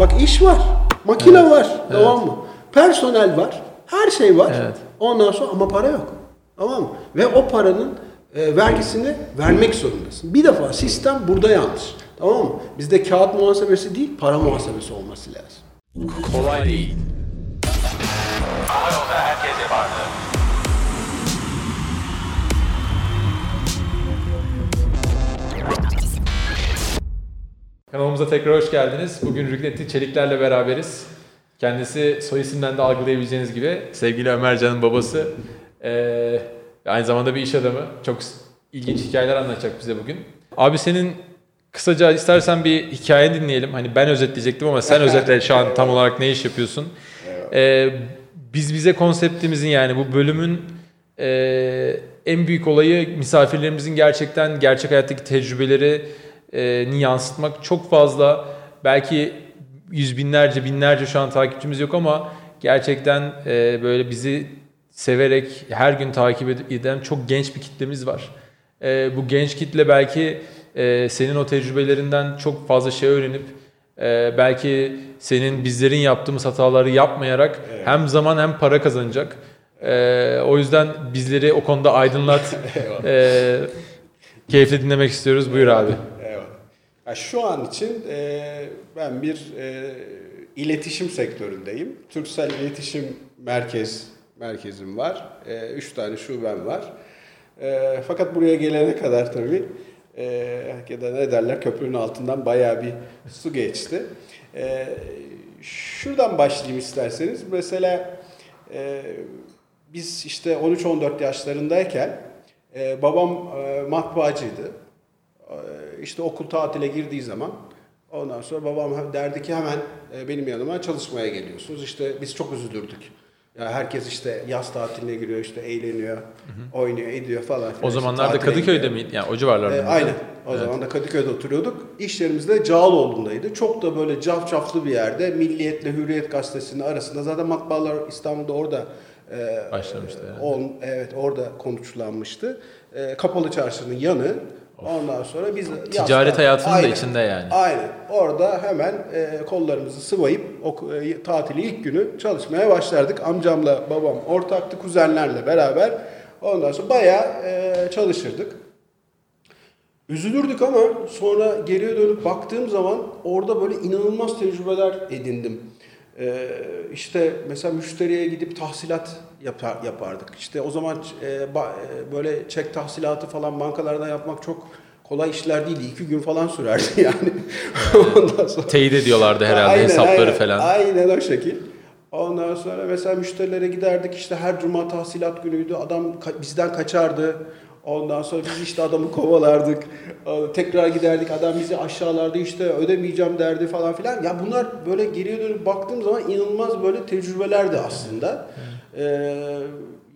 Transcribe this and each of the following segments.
Bak iş var. Makine evet. var. Evet. Tamam mı? Personel var. Her şey var. Evet. Ondan sonra ama para yok. Tamam mı? Ve o paranın e, vergisini vermek zorundasın. Bir defa sistem burada yanlış. Tamam mı? Bizde kağıt muhasebesi değil, para muhasebesi olması lazım. Kolay değil. Ama yolda herkes yapardı. Kanalımıza tekrar hoş geldiniz. Bugün Rüknetli Çelikler'le beraberiz. Kendisi soy isimden de algılayabileceğiniz gibi sevgili Ömercan'ın babası. Ee, aynı zamanda bir iş adamı. Çok ilginç hikayeler anlatacak bize bugün. Abi senin kısaca istersen bir hikaye dinleyelim. Hani ben özetleyecektim ama sen özetle şu an tam olarak ne iş yapıyorsun. Ee, biz bize konseptimizin yani bu bölümün e, en büyük olayı misafirlerimizin gerçekten gerçek hayattaki tecrübeleri ni yansıtmak. Çok fazla belki yüz binlerce binlerce şu an takipçimiz yok ama gerçekten e, böyle bizi severek her gün takip eden çok genç bir kitlemiz var. E, bu genç kitle belki e, senin o tecrübelerinden çok fazla şey öğrenip e, belki senin bizlerin yaptığımız hataları yapmayarak evet. hem zaman hem para kazanacak. E, o yüzden bizleri o konuda aydınlat. e, keyifle dinlemek istiyoruz. Buyur abi. Yani şu an için e, ben bir e, iletişim sektöründeyim. Türksel İletişim Merkez merkezim var. E, üç tane şubem var. E, fakat buraya gelene kadar tabii e, ya da ne derler köprünün altından bayağı bir su geçti. E, şuradan başlayayım isterseniz. Mesela e, biz işte 13-14 yaşlarındayken e, babam e, matbaacıydı işte okul tatile girdiği zaman ondan sonra babam derdi ki hemen e, benim yanıma çalışmaya geliyorsunuz. İşte biz çok üzülürdük. Ya herkes işte yaz tatiline giriyor işte eğleniyor, hı hı. oynuyor, ediyor falan. O zamanlarda Kadıköy'de miydi? Yani o civarlarda e, Aynen. O evet. zaman da Kadıköy'de oturuyorduk. İş yerimiz de Cağaloğlu'ndaydı. Çok da böyle cafcaflı bir yerde. Milliyet'le Hürriyet gazetesinin arasında. Zaten matbaalar İstanbul'da orada e, başlamıştı. Yani. On, evet orada konuşlanmıştı. E, Kapalı Çarşı'nın yanı. Ondan sonra biz ticaret hayatının aynen, da içinde yani. Aynen. Orada hemen e, kollarımızı sıvayıp o e, tatili ilk günü çalışmaya başlardık. Amcamla babam ortaktı, kuzenlerle beraber. Ondan sonra bayağı e, çalışırdık. Üzülürdük ama sonra geriye dönüp baktığım zaman orada böyle inanılmaz tecrübeler edindim. Ee, işte mesela müşteriye gidip tahsilat yapar, yapardık. İşte o zaman e, ba, e, böyle çek tahsilatı falan bankalardan yapmak çok kolay işler değildi. İki gün falan sürerdi yani. Ondan sonra... Teyit ediyorlardı herhalde aynen, hesapları aynen, falan. Aynen o şekil. Ondan sonra mesela müşterilere giderdik işte her cuma tahsilat günüydü. Adam bizden kaçardı. Ondan sonra biz işte adamı kovalardık. Tekrar giderdik. Adam bizi aşağılarda işte ödemeyeceğim derdi falan filan. Ya bunlar böyle geriye dönüp baktığım zaman inanılmaz böyle tecrübelerdi aslında. Ee,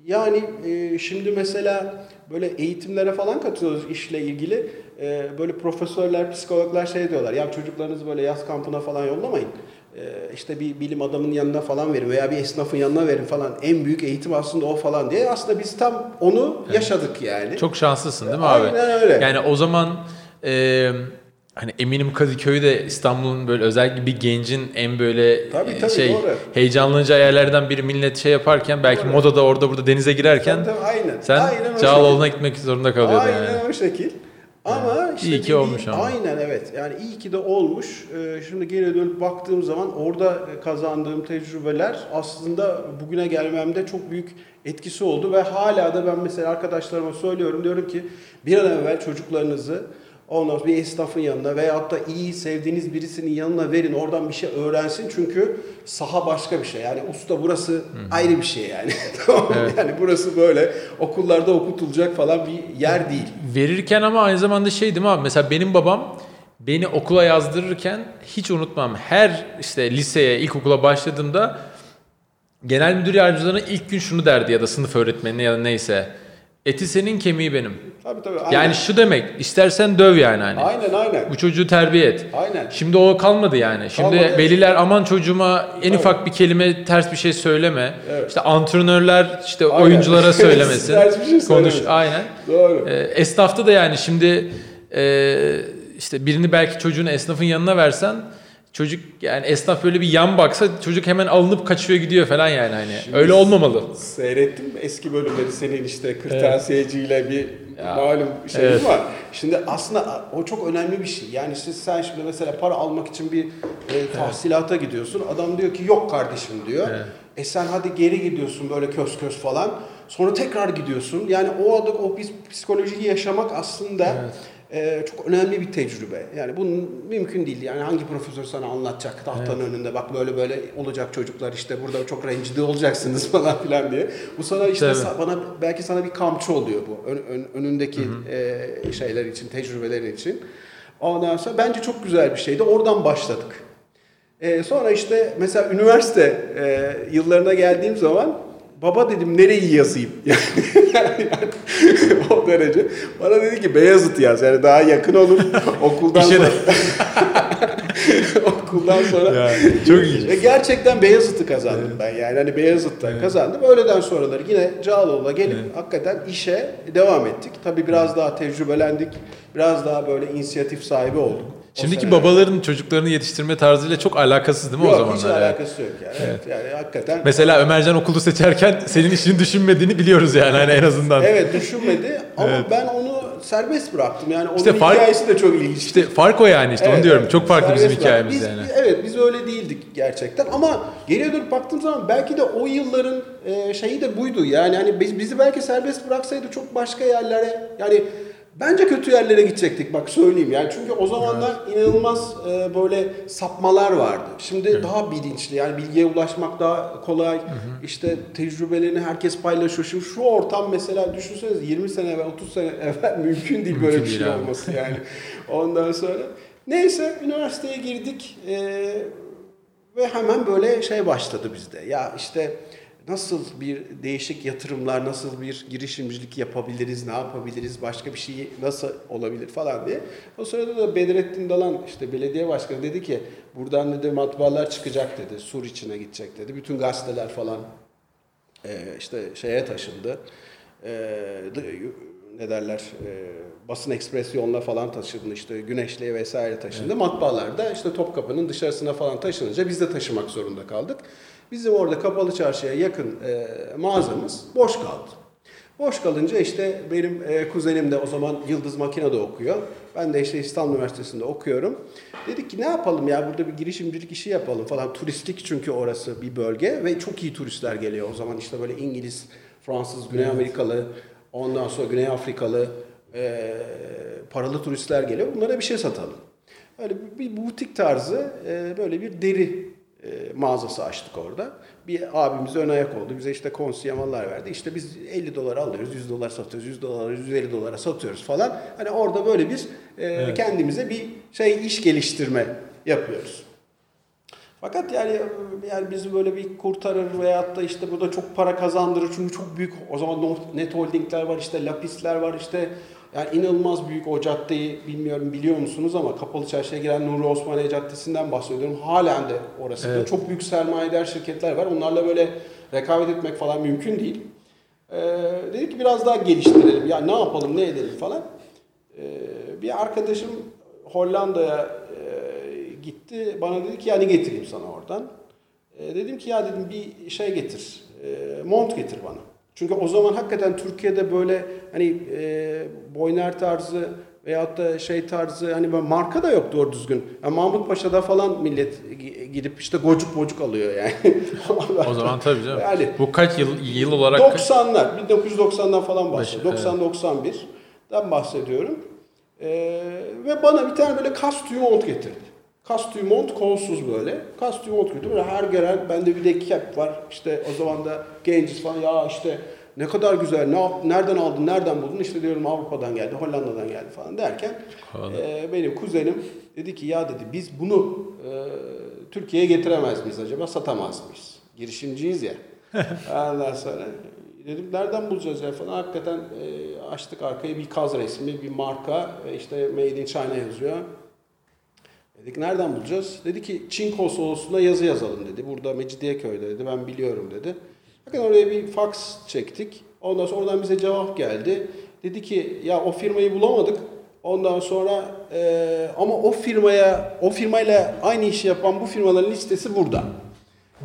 yani e, şimdi mesela böyle eğitimlere falan katılıyoruz işle ilgili. Ee, böyle profesörler, psikologlar şey diyorlar. Ya çocuklarınızı böyle yaz kampına falan yollamayın. Ee, işte bir bilim adamının yanına falan verin veya bir esnafın yanına verin falan. En büyük eğitim aslında o falan diye. Aslında biz tam onu yaşadık yani. Çok şanslısın değil mi abi? Aynen öyle. Yani o zaman e, hani eminim Kadıköy'de İstanbul'un böyle özellikle bir gencin en böyle tabii, tabii, şey doğru. heyecanlanacağı yerlerden bir millet şey yaparken belki doğru. modada orada burada denize girerken tabii, tabii, aynen. sen aynen Cağaloğlu'na gitmek zorunda kalıyordun aynen yani. Aynen o şekil. Ama işte iyi ki olmuş ama. Aynen evet. Yani iyi ki de olmuş. Ee, şimdi geri dönüp baktığım zaman orada kazandığım tecrübeler aslında bugüne gelmemde çok büyük etkisi oldu ve hala da ben mesela arkadaşlarıma söylüyorum diyorum ki bir an evvel çocuklarınızı Ondan sonra bir esnafın yanına veyahut da iyi sevdiğiniz birisinin yanına verin. Oradan bir şey öğrensin. Çünkü saha başka bir şey. Yani usta burası Hı-hı. ayrı bir şey yani. tamam evet. Yani burası böyle okullarda okutulacak falan bir yer değil. Verirken ama aynı zamanda şey değil mi abi? Mesela benim babam beni okula yazdırırken hiç unutmam. Her işte liseye, ilkokula başladığımda genel müdür yardımcılarına ilk gün şunu derdi ya da sınıf öğretmenine ya da neyse. Eti senin kemiği benim. Tabii tabii. Aynen. Yani şu demek istersen döv yani hani. Aynen aynen. Bu çocuğu terbiye et. Aynen. Şimdi o kalmadı yani. Şimdi kalmadı. veliler aman çocuğuma en tabii. ufak bir kelime ters bir şey söyleme. Evet. İşte antrenörler işte aynen. oyunculara söylemesin. ters bir şey Konuş aynen. Doğru. Ee, esnafta da yani şimdi e, işte birini belki çocuğunu esnafın yanına versen çocuk yani esnaf böyle bir yan baksa çocuk hemen alınıp kaçıyor gidiyor falan yani hani. Şimdi Öyle olmamalı. Seyrettim eski bölümleri senin işte kırtasiyeciyle bir Ya, malum şey evet. var. Şimdi aslında o çok önemli bir şey. Yani işte sen şimdi mesela para almak için bir e, tahsilata gidiyorsun. Adam diyor ki yok kardeşim diyor. Evet. E sen hadi geri gidiyorsun böyle kös kös falan. Sonra tekrar gidiyorsun. Yani o adı o psikolojiyi yaşamak aslında e, çok önemli bir tecrübe. Yani bunun mümkün değil. Yani hangi profesör sana anlatacak tahtanın önünde bak böyle böyle olacak çocuklar işte burada çok rencide olacaksınız falan filan diye. Bu sana işte Tabii. sa- bana belki sana bir kamçı oluyor bu ön- ön- önündeki e, şeyler için, tecrübelerin için. Ondan sonra bence çok güzel bir şeydi. Oradan başladık. E, sonra işte mesela üniversite e, yıllarına geldiğim zaman baba dedim nereyi yazayım? Yani, o derece. Bana dedi ki Beyazıt yaz yani daha yakın olur okuldan sonra. okuldan sonra. çok iyi. Ve gerçekten Beyazıt'ı kazandım ben yani hani Beyazıt'ta kazandım. Öğleden sonraları yine Cağaloğlu'na gelip hakikaten işe devam ettik. Tabii biraz daha tecrübelendik. Biraz daha böyle inisiyatif sahibi olduk. Şimdiki sene- babaların çocuklarını yetiştirme tarzıyla çok alakasız değil mi Yok, o zamanlar? hiç yani? alakası yok yani. Evet. yani hakikaten. Mesela Ömercan okulu seçerken senin işini düşünmediğini biliyoruz yani hani en azından. Evet düşünmedi ama ben onu serbest bıraktım. Yani onun İşte fark- hikayesi de çok ilginç. İşte fark o yani işte onu Evet, diyorum. evet. Çok farklı bizim hikayemiz Biz- yani. Evet biz öyle değildik gerçekten ama geriye dönüp baktığım zaman belki de o yılların e, şeyi de buydu. Yani hani biz, bizi belki serbest bıraksaydı çok başka yerlere yani bence kötü yerlere gidecektik bak söyleyeyim yani çünkü o zamanlar inanılmaz e, böyle sapmalar vardı. Şimdi daha bilinçli yani bilgiye ulaşmak daha kolay. İşte tecrübelerini herkes paylaşıyor. Şimdi şu ortam mesela düşünsenize 20 sene evvel 30 sene evvel mümkün değil böyle Mümkün bir şey abi. olması yani. Ondan sonra neyse üniversiteye girdik eee, ve hemen böyle şey başladı bizde. Ya işte nasıl bir değişik yatırımlar, nasıl bir girişimcilik yapabiliriz, ne yapabiliriz, başka bir şey nasıl olabilir falan diye. O sırada da Bedrettin Dalan işte belediye başkanı dedi ki buradan dedi matbaalar çıkacak dedi, sur içine gidecek dedi. Bütün gazeteler falan e, işte şeye taşındı. E, ne derler e, basın ekspresyonla falan taşındı işte Güneşli'ye vesaire taşındı. Matbaalarda işte Topkapı'nın dışarısına falan taşınınca biz de taşımak zorunda kaldık. Bizim orada kapalı çarşıya yakın e, mağazamız boş kaldı. Boş kalınca işte benim e, kuzenim de o zaman Yıldız Makina'da okuyor. Ben de işte İstanbul Üniversitesi'nde okuyorum. Dedik ki ne yapalım ya burada bir girişimcilik işi yapalım falan. Turistik çünkü orası bir bölge ve çok iyi turistler geliyor. O zaman işte böyle İngiliz, Fransız, Güney Amerikalı, ondan sonra Güney Afrikalı e, paralı turistler geliyor. Bunlara bir şey satalım. Öyle bir, butik tarzı e, böyle bir deri e, mağazası açtık orada. Bir abimiz ön ayak oldu. Bize işte konsiyamallar verdi. İşte biz 50 dolar alıyoruz, 100 dolar satıyoruz, 100 dolar, 150 dolara satıyoruz falan. Hani orada böyle bir e, kendimize bir şey iş geliştirme yapıyoruz. Fakat yani yani bizi böyle bir kurtarır veyahut da işte burada çok para kazandırır çünkü çok büyük o zaman net holdingler var işte lapisler var işte yani inanılmaz büyük o caddeyi bilmiyorum biliyor musunuz ama kapalı çarşıya giren Nuri Osmaniye Caddesi'nden bahsediyorum. Halen de orası Evet. çok büyük sermayedar şirketler var. Onlarla böyle rekabet etmek falan mümkün değil. Ee, dedik ki biraz daha geliştirelim. Ya ne yapalım, ne edelim falan. Ee, bir arkadaşım Hollanda'ya e, gitti. Bana dedi ki ya ne getireyim sana oradan. E, dedim ki ya dedim bir şey getir. E, mont getir bana. Çünkü o zaman hakikaten Türkiye'de böyle hani e, boyner tarzı veyahut da şey tarzı hani marka da yok doğru düzgün. Yani Mahmut Paşa'da falan millet gi- gidip işte gocuk gocuk alıyor yani. O zaman tabii canım. Yani Bu kaç yıl yıl olarak 90'lar, 1990'dan falan bahsediyorum. 90-91'den bahsediyorum. Ee, ve bana bir tane böyle kastüm mont getirdi. Kastüm mont kolsuz böyle. Kastüm mont getirdi. Böyle her gelen bende bir de cap var. İşte o zaman da genciz falan. Ya işte ne kadar güzel, ne nereden aldın, nereden buldun? İşte diyorum Avrupa'dan geldi, Hollanda'dan geldi falan derken e, benim kuzenim dedi ki ya dedi biz bunu e, Türkiye'ye getiremez miyiz acaba, satamaz mıyız? Girişimciyiz ya. Ondan sonra dedim nereden bulacağız ya falan. Hakikaten e, açtık arkaya bir kaz resmi, bir marka ve işte Made in China yazıyor. Dedik nereden bulacağız? Dedi ki Çin konsolosluğuna yazı yazalım dedi. Burada Mecidiyeköy'de dedi. Ben biliyorum dedi. Bakın oraya bir fax çektik. Ondan sonra oradan bize cevap geldi. Dedi ki ya o firmayı bulamadık Ondan sonra e, ama o firmaya, o firmayla aynı işi yapan bu firmaların listesi burada.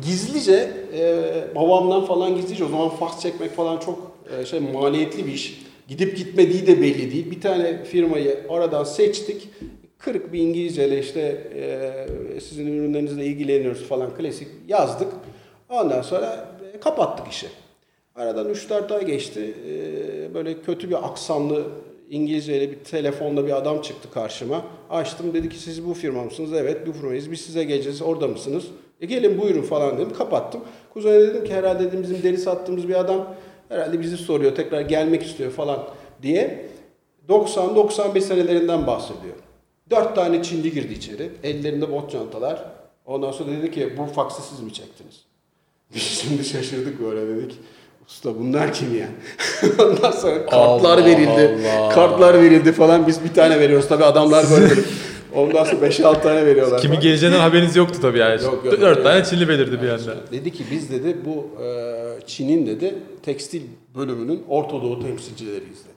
Gizlice, e, babamdan falan gizlice, o zaman fax çekmek falan çok e, şey maliyetli bir iş. Gidip gitmediği de belli değil. Bir tane firmayı oradan seçtik. Kırık bir İngilizceyle işte e, sizin ürünlerinizle ilgileniyoruz falan klasik yazdık. Ondan sonra e, kapattık işi. Aradan 3-4 ay geçti. E, böyle kötü bir aksanlı İngilizceyle bir telefonda bir adam çıktı karşıma. Açtım dedi ki siz bu firma mısınız? Evet bu firmayız. Biz size geleceğiz. Orada mısınız? E gelin buyurun falan dedim. Kapattım. Kuzey'e dedim ki herhalde dedim bizim deri sattığımız bir adam herhalde bizi soruyor. Tekrar gelmek istiyor falan diye. 90-95 senelerinden bahsediyor. Dört tane Çinli girdi içeri. Ellerinde bot çantalar. Ondan sonra dedi ki bu faksı siz mi çektiniz? Biz şimdi şaşırdık böyle dedik. Usta bunlar kim ya? Ondan sonra kartlar Allah verildi. Allah. Kartlar verildi falan. Biz bir tane veriyoruz. Tabii adamlar böyle. Ondan sonra 5-6 tane veriyorlar. Falan. geleceğinden haberiniz yoktu tabii yani. Yok, yok. Dört tane Çinli belirdi bir anda. Dedi ki biz dedi bu e, Çin'in dedi tekstil bölümünün Orta Doğu temsilcileriyiz dedi.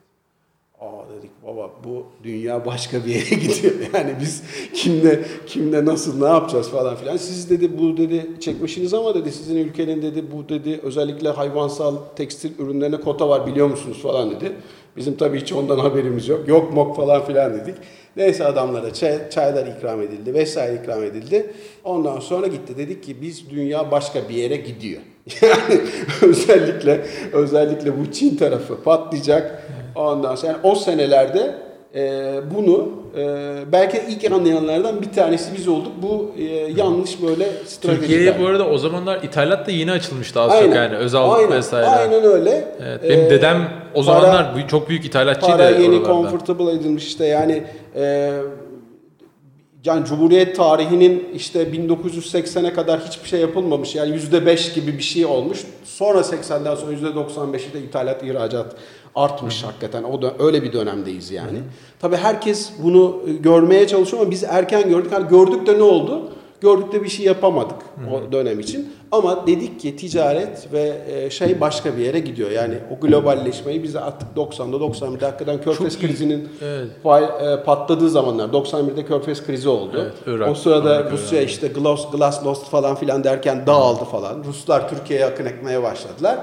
Aa dedik baba bu dünya başka bir yere gidiyor. Yani biz kimle kimle nasıl ne yapacağız falan filan. Siz dedi bu dedi çekmişsiniz ama dedi sizin ülkenin dedi bu dedi özellikle hayvansal tekstil ürünlerine kota var biliyor musunuz falan dedi. Bizim tabii hiç ondan haberimiz yok. Yok mok falan filan dedik. Neyse adamlara çay, çaylar ikram edildi vesaire ikram edildi. Ondan sonra gitti dedik ki biz dünya başka bir yere gidiyor. Yani özellikle özellikle bu Çin tarafı patlayacak. Ondan sonra yani o senelerde e, bunu e, belki ilk anlayanlardan bir tanesi biz olduk. Bu e, yanlış böyle stratejiler. Türkiye'ye bu arada o zamanlar ithalat da yeni açılmıştı az çok yani. Özal aynen, vesaire. Aynen öyle. Evet, benim Ee, dedem o para- zamanlar bu- çok büyük ithalatçıydı Para yeni oralarda. comfortable edilmiş işte yani e, yani Cumhuriyet tarihinin işte 1980'e kadar hiçbir şey yapılmamış. Yani %5 gibi bir şey olmuş. Sonra 80'den sonra %95'i de ithalat, ihracat artmış hakikaten. O da öyle bir dönemdeyiz yani. Tabii herkes bunu e, görmeye çalışıyor ama biz erken gördük. Yani gördük de ne oldu? Gördük de bir şey yapamadık o dönem için. Ama dedik ki ticaret ve e, şey başka bir yere gidiyor. Yani o globalleşmeyi bize attık 90'da 91'de hakikaten Körfez Çok krizinin Evet. E, patladığı zamanlar 91'de Körfez krizi oldu. Evet, Irak, o sırada Amerika, Rusya işte Glass, Glasnost falan filan derken dağıldı falan. Ruslar Türkiye'ye akın etmeye başladılar.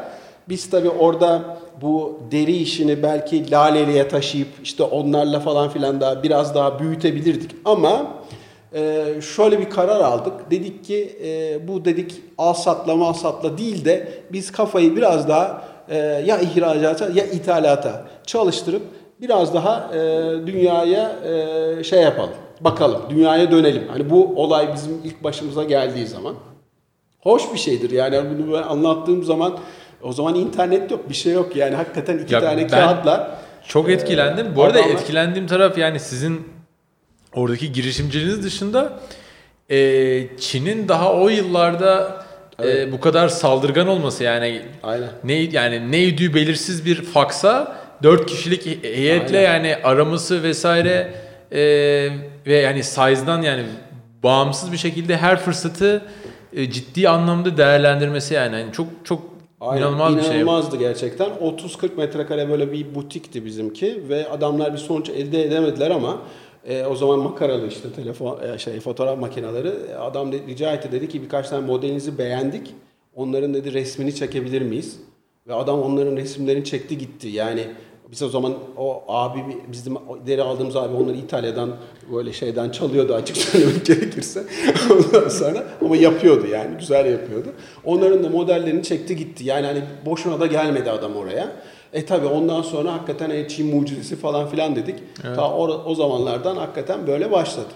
Biz tabii orada bu deri işini belki Laleli'ye taşıyıp işte onlarla falan filan daha biraz daha büyütebilirdik ama e, şöyle bir karar aldık. Dedik ki e, bu dedik al satla mal değil de biz kafayı biraz daha e, ya ihracata ya ithalata çalıştırıp biraz daha e, dünyaya e, şey yapalım. Bakalım dünyaya dönelim. Hani bu olay bizim ilk başımıza geldiği zaman. Hoş bir şeydir yani bunu anlattığım zaman o zaman internet yok bir şey yok yani. Hakikaten iki Ya tane kağıtla Çok Ee, etkilendim. Bu arada adamlar- etkilendiğim taraf yani sizin oradaki girişimciliğiniz dışında e, Çin'in daha o yıllarda e, bu kadar saldırgan olması yani aynen. ne yani neydi belirsiz bir faksa 4 kişilik heyetle Aynen. yani araması vesaire e, ve yani size'dan yani bağımsız bir şekilde her fırsatı e, ciddi anlamda değerlendirmesi yani, Yani çok çok Aynen, inanılmaz bir şey. İnanılmazdı gerçekten. 30-40 metrekare böyle bir butikti bizimki ve adamlar bir sonuç elde edemediler ama e, o zaman makaralı işte telefon e, şey fotoğraf makineleri E, adam de, rica etti dedi ki birkaç tane modelinizi beğendik. Onların dedi resmini çekebilir miyiz? Ve adam onların resimlerini çekti gitti. Yani biz o zaman o abi bizim deri aldığımız abi onları İtalya'dan böyle şeyden çalıyordu açık söylemek gerekirse. Ondan sonra ama yapıyordu yani güzel yapıyordu. Onların da modellerini çekti gitti. Yani hani boşuna da gelmedi adam oraya. E tabi ondan sonra hakikaten e, Çin mucizesi falan filan dedik. Ta o, o zamanlardan hakikaten böyle başladı.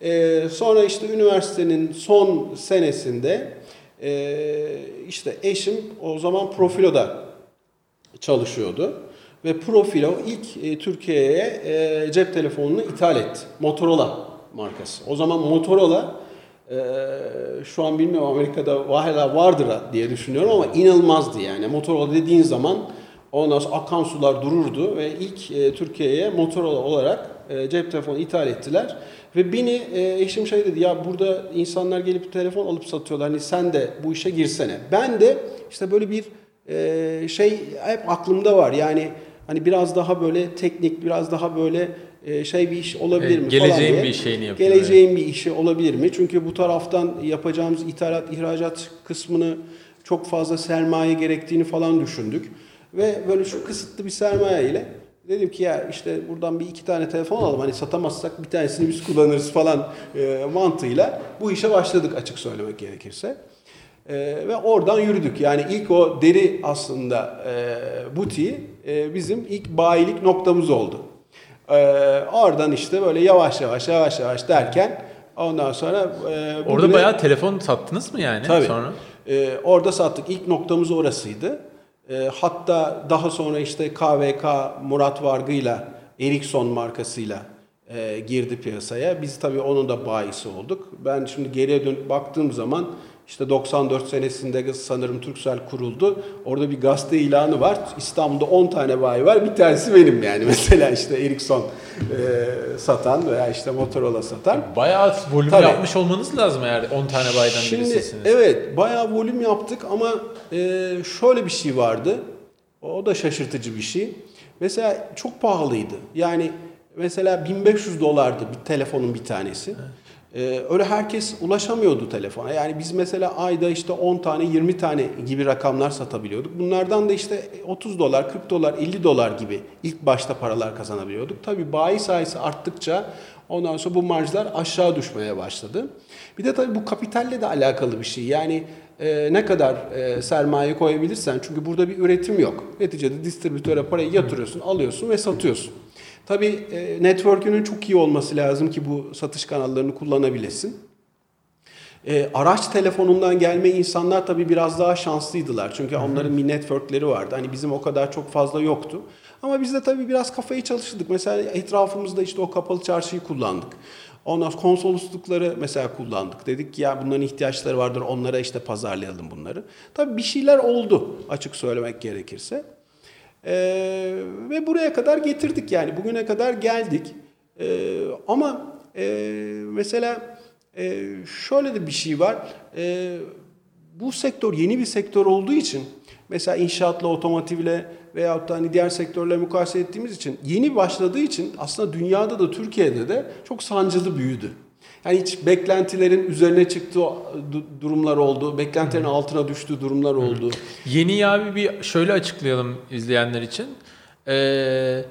E, sonra işte üniversitenin son senesinde e, işte eşim o zaman Profilo'da çalışıyordu. Ve Profilo ilk e, Türkiye'ye e, cep telefonunu ithal etti. Motorola markası. O zaman Motorola e, şu an bilmiyorum Amerika'da hala vardır diye düşünüyorum ama inanılmazdı yani. Motorola dediğin zaman ondan sonra akan sular dururdu ve ilk e, Türkiye'ye Motorola olarak e, cep telefonu ithal ettiler. Ve beni e, eşim şey dedi ya burada insanlar gelip telefon alıp satıyorlar hani sen de bu işe girsene. Ben de işte böyle bir e, şey hep aklımda var yani hani biraz daha böyle teknik biraz daha böyle e, şey bir iş olabilir mi geleceğin falan diye. bir şeyini yapıyor, Geleceğin bir işi olabilir mi? Çünkü bu taraftan yapacağımız ithalat, ihracat kısmını çok fazla sermaye gerektiğini falan düşündük. Ve böyle şu kısıtlı bir sermaye ile dedim ki ya işte buradan bir iki tane telefon alalım. Hani satamazsak bir tanesini biz kullanırız falan e, mantığıyla bu işe başladık açık söylemek gerekirse. E, ve oradan yürüdük. Yani ilk o deri aslında e, butiği e, bizim ilk bayilik noktamız oldu. E, oradan işte böyle yavaş yavaş yavaş yavaş derken ondan sonra e, Orada bayağı telefon sattınız mı yani Tabii. sonra? Ee, orada sattık. İlk noktamız orasıydı. Ee, hatta daha sonra işte KVK Murat Vargı'yla Ericsson markasıyla e, girdi piyasaya. Biz tabii onun da bayisi olduk. Ben şimdi geriye dönüp baktığım zaman işte 94 senesinde sanırım Turkcell kuruldu. Orada bir gazete ilanı var. İstanbul'da 10 tane bayi var. Bir tanesi benim yani. Mesela işte Ericsson e, satan veya işte Motorola satan. Bayağı volüm Tabii. yapmış olmanız lazım eğer 10 tane baydan Şimdi birisisiniz. evet bayağı volüm yaptık ama e, şöyle bir şey vardı. O da şaşırtıcı bir şey. Mesela çok pahalıydı. Yani mesela 1500 dolardı bir telefonun bir tanesi. E, öyle herkes ulaşamıyordu telefona. Yani biz mesela ayda işte 10 tane 20 tane gibi rakamlar satabiliyorduk. Bunlardan da işte 30 dolar, 40 dolar, 50 dolar gibi ilk başta paralar kazanabiliyorduk. Tabii bayi sayısı arttıkça ondan sonra bu marjlar aşağı düşmeye başladı. Bir de tabii bu kapitalle de alakalı bir şey. Yani e, ne kadar e, sermaye koyabilirsen çünkü burada bir üretim yok. Neticede distribütöre parayı yatırıyorsun, alıyorsun ve satıyorsun. Tabii e, network'ünün çok iyi olması lazım ki bu satış kanallarını kullanabilesin. E, araç telefonundan gelme insanlar tabii biraz daha şanslıydılar. Çünkü onların bir networkleri vardı. Hani bizim o kadar çok fazla yoktu. Ama biz de tabii biraz kafayı çalıştırdık. Mesela etrafımızda işte o kapalı çarşıyı kullandık. Ondan sonra konsoloslukları mesela kullandık. Dedik ki ya bunların ihtiyaçları vardır onlara işte pazarlayalım bunları. Tabii bir şeyler oldu açık söylemek gerekirse. Ee, ve buraya kadar getirdik yani bugüne kadar geldik. Ee, ama e, mesela e, şöyle de bir şey var. E, bu sektör yeni bir sektör olduğu için mesela inşaatla, otomotivle veyahut da hani diğer sektörle mukayese ettiğimiz için yeni başladığı için aslında dünyada da Türkiye'de de çok sancılı büyüdü. Yani hiç beklentilerin üzerine çıktığı du- durumlar oldu, beklentilerin altına düştüğü durumlar oldu. Yeni abi bir şöyle açıklayalım izleyenler için. Ee,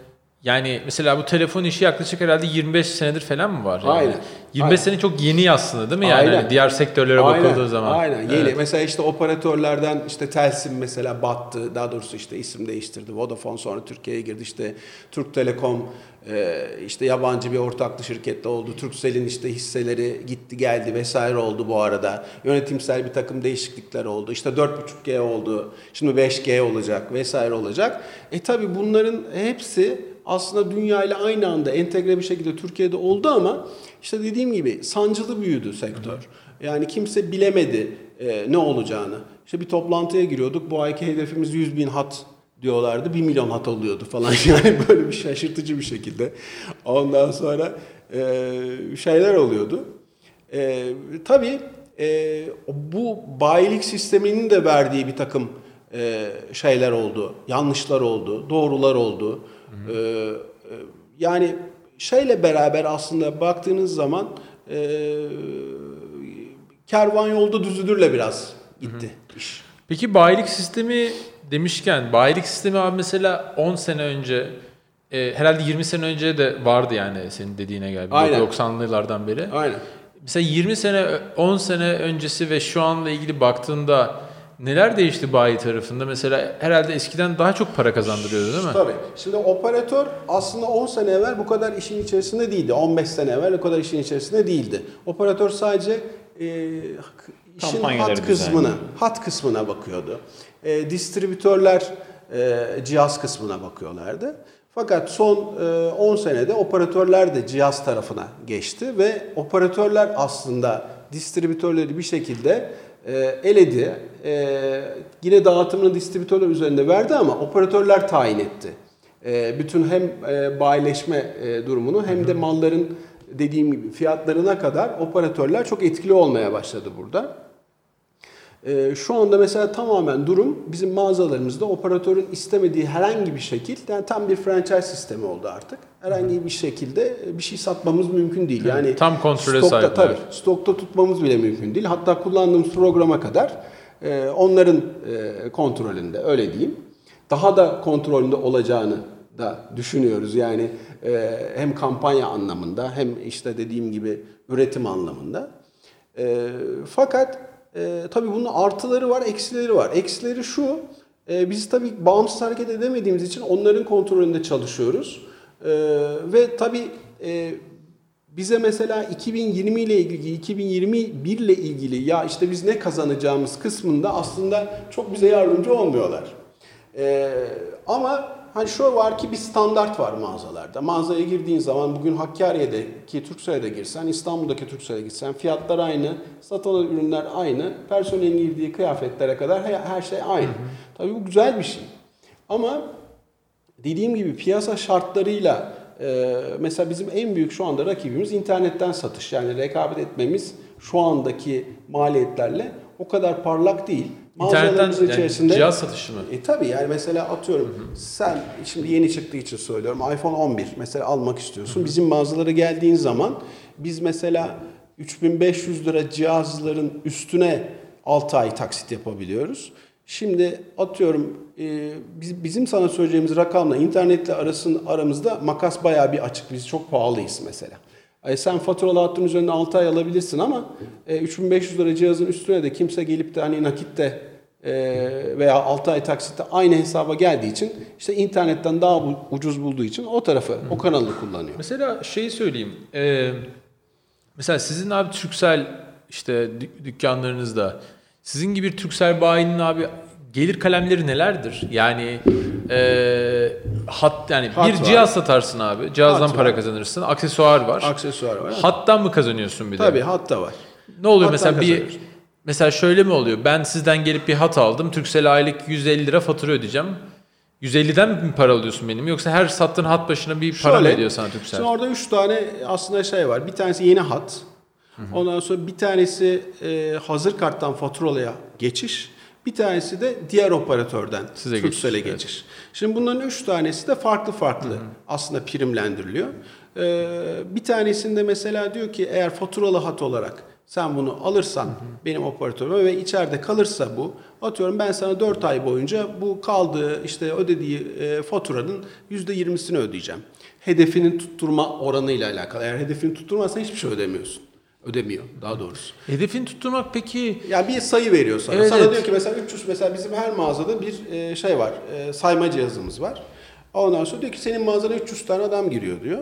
yani mesela bu telefon işi yaklaşık herhalde 25 senedir falan mı var? Yani? Aynen. 25 Aynen. sene çok yeni aslında değil mi yani? Aynen. Hani diğer sektörlere Aynen, bakıldığı zaman. Aynen yeni. Evet. Mesela işte operatörlerden işte Telsim mesela battı. Daha doğrusu işte isim değiştirdi. Vodafone sonra Türkiye'ye girdi. İşte Türk Telekom e, işte yabancı bir ortaklı şirkette oldu. Turkcell'in işte hisseleri gitti geldi vesaire oldu bu arada. Yönetimsel bir takım değişiklikler oldu. İşte 4.5G oldu. Şimdi 5G olacak vesaire olacak. E tabi bunların hepsi aslında dünya ile aynı anda entegre bir şekilde Türkiye'de oldu ama işte dediğim gibi sancılı büyüdü sektör. Yani kimse bilemedi e, ne olacağını. İşte bir toplantıya giriyorduk. Bu ayki hedefimiz 100 bin hat diyorlardı. 1 milyon hat oluyordu falan. Yani böyle bir şaşırtıcı bir şekilde. Ondan sonra e, şeyler oluyordu. E, tabii e, bu bayilik sisteminin de verdiği bir takım e, şeyler oldu. Yanlışlar oldu. Doğrular oldu. E, e, yani şeyle beraber aslında baktığınız zaman e, kervan yolda düzülürle biraz gitti iş. Peki bayilik sistemi demişken bayilik sistemi abi mesela 10 sene önce e, herhalde 20 sene önce de vardı yani senin dediğine göre. Aynen. 90'lı yıllardan beri. Aynen. Mesela 20 sene 10 sene öncesi ve şu anla ilgili baktığında neler değişti bayi tarafında? Mesela herhalde eskiden daha çok para kazandırıyordu değil mi? Tabii. Şimdi operatör aslında 10 sene evvel bu kadar işin içerisinde değildi. 15 sene evvel bu kadar işin içerisinde değildi. Operatör sadece e, işin hat kısmına, hat kısmına bakıyordu. E, distribütörler e, cihaz kısmına bakıyorlardı. Fakat son e, 10 senede operatörler de cihaz tarafına geçti ve operatörler aslında distribütörleri bir şekilde e, eledi. E, yine dağıtımını distribütörler üzerinde verdi ama operatörler tayin etti. E, bütün hem e, bayileşme e, durumunu hem de malların dediğim gibi fiyatlarına kadar operatörler çok etkili olmaya başladı burada. Ee, şu anda mesela tamamen durum bizim mağazalarımızda operatörün istemediği herhangi bir şekil, yani tam bir franchise sistemi oldu artık. Herhangi bir şekilde bir şey satmamız mümkün değil. Yani Tam kontrole stokta, sahipler. Tabii, stokta tutmamız bile mümkün değil. Hatta kullandığımız programa kadar e, onların e, kontrolünde öyle diyeyim. Daha da kontrolünde olacağını da düşünüyoruz. Yani e, hem kampanya anlamında hem işte dediğim gibi üretim anlamında. E, fakat e, tabii bunun artıları var, eksileri var. Eksileri şu, e, biz tabii bağımsız hareket edemediğimiz için onların kontrolünde çalışıyoruz. E, ve tabii e, bize mesela 2020 ile ilgili, 2021 ile ilgili ya işte biz ne kazanacağımız kısmında aslında çok bize yardımcı olmuyorlar. Ee, ama hani şu var ki bir standart var mağazalarda. Mağazaya girdiğin zaman bugün Hakkari'deki Turkcell'e girsen, İstanbul'daki Turkcell'e gitsen fiyatlar aynı, satılan ürünler aynı, personelin girdiği kıyafetlere kadar her, şey aynı. Tabii bu güzel bir şey. Ama dediğim gibi piyasa şartlarıyla e, mesela bizim en büyük şu anda rakibimiz internetten satış. Yani rekabet etmemiz şu andaki maliyetlerle o kadar parlak değil. İnternetten Mağazalarımızın yani cihaz satışı mı? E tabii yani mesela atıyorum sen şimdi yeni çıktığı için söylüyorum iPhone 11 mesela almak istiyorsun. Bizim mağazalara geldiğin zaman biz mesela 3500 lira cihazların üstüne 6 ay taksit yapabiliyoruz. Şimdi atıyorum e, biz, bizim sana söyleyeceğimiz rakamla internetle arasın aramızda makas bayağı bir açık. Biz çok pahalıyız mesela. E, sen faturalı hattın üzerinde 6 ay alabilirsin ama e, 3500 lira cihazın üstüne de kimse gelip de hani nakitte e, veya 6 ay taksitte aynı hesaba geldiği için işte internetten daha bu- ucuz bulduğu için o tarafı, o kanalı kullanıyor. Mesela şeyi söyleyeyim. Ee, mesela sizin abi Türksel işte dük- dükkanlarınızda sizin gibi Türksel bayinin abi gelir kalemleri nelerdir? Yani ee, hat yani Hat bir var. cihaz satarsın abi. Cihazdan Hat para var. kazanırsın. Aksesuar var. Aksesuar var. Hattan mı kazanıyorsun bir de? Tabii hatta var. Ne oluyor Hattan mesela bir mesela şöyle mi oluyor? Ben sizden gelip bir hat aldım. Turkcell aylık 150 lira fatura ödeyeceğim. 150'den mi para alıyorsun benim yoksa her sattığın hat başına bir para mı Şöyle, ediyor sana Turkcell? Şimdi orada üç tane aslında şey var. Bir tanesi yeni hat. Ondan sonra bir tanesi e, hazır karttan faturalıya geçiş. Bir tanesi de diğer operatörden Size Turkcell'e geçiş, geçiş. Şimdi bunların üç tanesi de farklı farklı aslında primlendiriliyor. Ee, bir tanesinde mesela diyor ki eğer faturalı hat olarak sen bunu alırsan benim operatörüme ve içeride kalırsa bu atıyorum ben sana 4 ay boyunca bu kaldığı işte ödediği e, faturanın %20'sini ödeyeceğim. Hedefinin tutturma oranıyla alakalı. Eğer hedefini tutturmazsan hiçbir şey ödemiyorsun. Ödemiyor daha doğrusu. Hedefini tutturmak peki Ya bir sayı veriyor sana. Evet, sana evet. diyor ki mesela 300 mesela bizim her mağazada bir e, şey var. e, sayma cihazımız var. Ondan sonra diyor ki senin mağazana 300 tane adam giriyor diyor.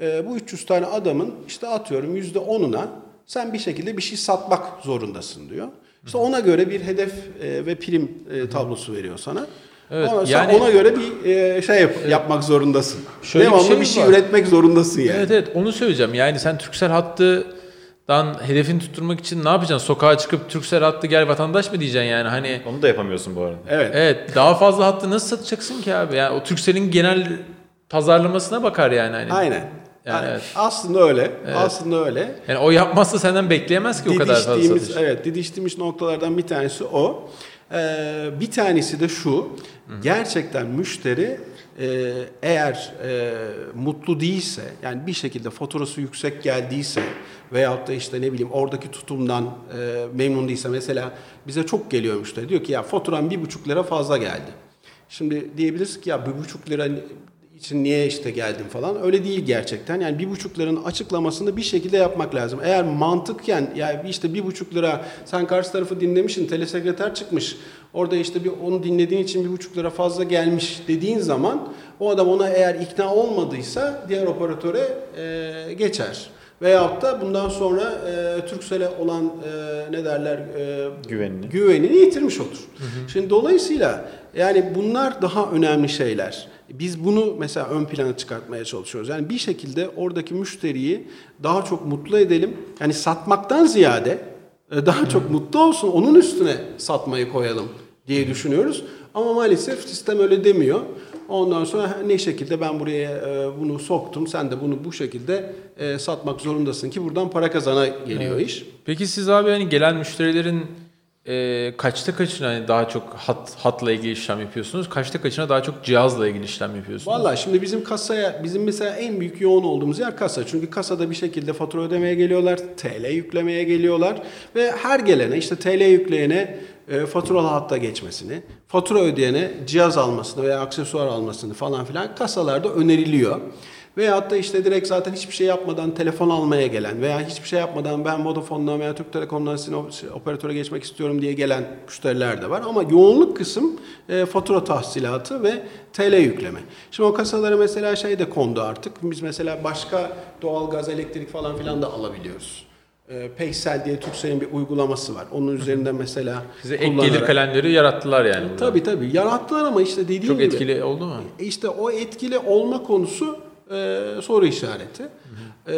E, bu 300 tane adamın işte atıyorum %10'una sen bir şekilde bir şey satmak zorundasın diyor. İşte ona göre bir hedef ve prim tablosu veriyor sana. Evet, sonra yani- ona göre bir şey yap, yapmak zorundasın. Şöyle bir Devamlı şey bir şey var. üretmek zorundasın yani. Evet evet onu söyleyeceğim. Yani sen Türksel hattıdan hedefini tutturmak için ne yapacaksın? Sokağa çıkıp Türksel hattı gel vatandaş mı diyeceksin yani? Hani Onu da yapamıyorsun bu arada. Evet. evet daha fazla hattı nasıl satacaksın ki abi? Yani o Türksel'in genel pazarlamasına bakar yani. Hani. Aynen. Yani Yani evet. Aslında öyle. Aslında öyle. Yani o yapmazsa senden bekleyemez ki o kadar fazla satış. evet, didiştiğimiz noktalardan bir tanesi o. Ee, bir tanesi de şu. Gerçekten müşteri e, eğer e, mutlu değilse, yani bir şekilde faturası yüksek geldiyse veyahut da işte ne bileyim oradaki tutumdan e, memnun değilse mesela bize çok geliyor müşteri. Diyor ki ya faturan bir buçuk lira fazla geldi. Şimdi diyebiliriz ki ya bir buçuk lira için niye işte geldim falan. Öyle değil gerçekten. Yani bir buçuk liranın açıklamasını bir şekilde yapmak lazım. Eğer mantıkken yani işte bir buçuk lira sen karşı tarafı dinlemişsin, telesekreter çıkmış. Orada işte bir onu dinlediğin için bir buçuk lira fazla gelmiş dediğin zaman o adam ona eğer ikna olmadıysa diğer operatöre e, geçer. Veyahut da bundan sonra e, Turkcell'e olan e, ne derler e, Güvenini. güvenini yitirmiş olur. Şimdi dolayısıyla yani bunlar daha önemli şeyler. Biz bunu mesela ön plana çıkartmaya çalışıyoruz. Yani bir şekilde oradaki müşteriyi daha çok mutlu edelim. Yani satmaktan ziyade e, daha çok mutlu olsun. Onun üstüne satmayı koyalım diye düşünüyoruz. Ama maalesef sistem öyle demiyor. Ondan sonra ne şekilde ben buraya e, bunu soktum. Sen de bunu bu şekilde e, satmak zorundasın ki buradan para kazana geliyor iş. Peki siz abi hani gelen müşterilerin e, kaçta kaçına hani daha çok hat, hatla ilgili işlem yapıyorsunuz? Kaçta kaçına daha çok cihazla ilgili işlem yapıyorsunuz? Valla şimdi bizim kasaya, bizim mesela en büyük yoğun olduğumuz yer kasa. Çünkü kasada bir şekilde fatura ödemeye geliyorlar, TL yüklemeye geliyorlar ve her gelene işte TL yükleyene e, faturalı hatta geçmesini, fatura ödeyene cihaz almasını veya aksesuar almasını falan filan kasalarda öneriliyor. Veyahut da işte direkt zaten hiçbir şey yapmadan telefon almaya gelen veya hiçbir şey yapmadan ben Vodafone'dan veya Türk Telekom'dan sizin operatöre geçmek istiyorum diye gelen müşteriler de var. Ama yoğunluk kısım e, fatura tahsilatı ve TL yükleme. Şimdi o kasalara mesela şey de kondu artık. Biz mesela başka doğalgaz, elektrik falan filan da alabiliyoruz. E, Paysel diye Turkcell'in bir uygulaması var. Onun üzerinden mesela Size ek gelir kalemleri yarattılar yani. burada. Tabii tabii yarattılar ama işte dediğim Çok gibi. etkili oldu mu? E İşte o etkili olma konusu e, soru işareti. E,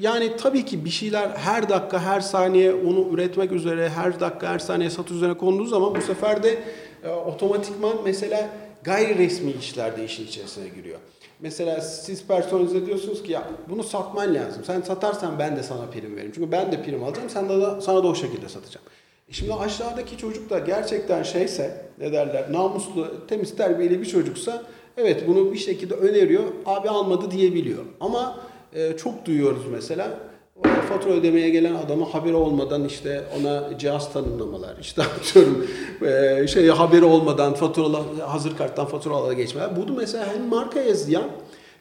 yani tabii ki bir şeyler her dakika, her saniye onu üretmek üzere, her dakika, her saniye satış üzerine konduğu zaman bu sefer de e, otomatikman mesela gayri resmi işler de işin içerisine giriyor. Mesela siz personelize diyorsunuz ki ya bunu satman lazım. Sen satarsan ben de sana prim veririm. Çünkü ben de prim alacağım. Sen de, sana da o şekilde satacağım. Şimdi aşağıdaki çocuk da gerçekten şeyse ne derler namuslu, temiz terbiyeli bir çocuksa evet bunu bir şekilde öneriyor. Abi almadı diyebiliyor. Ama e, çok duyuyoruz mesela fatura ödemeye gelen adama haberi olmadan işte ona cihaz tanımlamalar, işte atıyorum e, şey haberi olmadan faturalı hazır karttan faturalara geçmeler. Bu da mesela hem marka yazıyan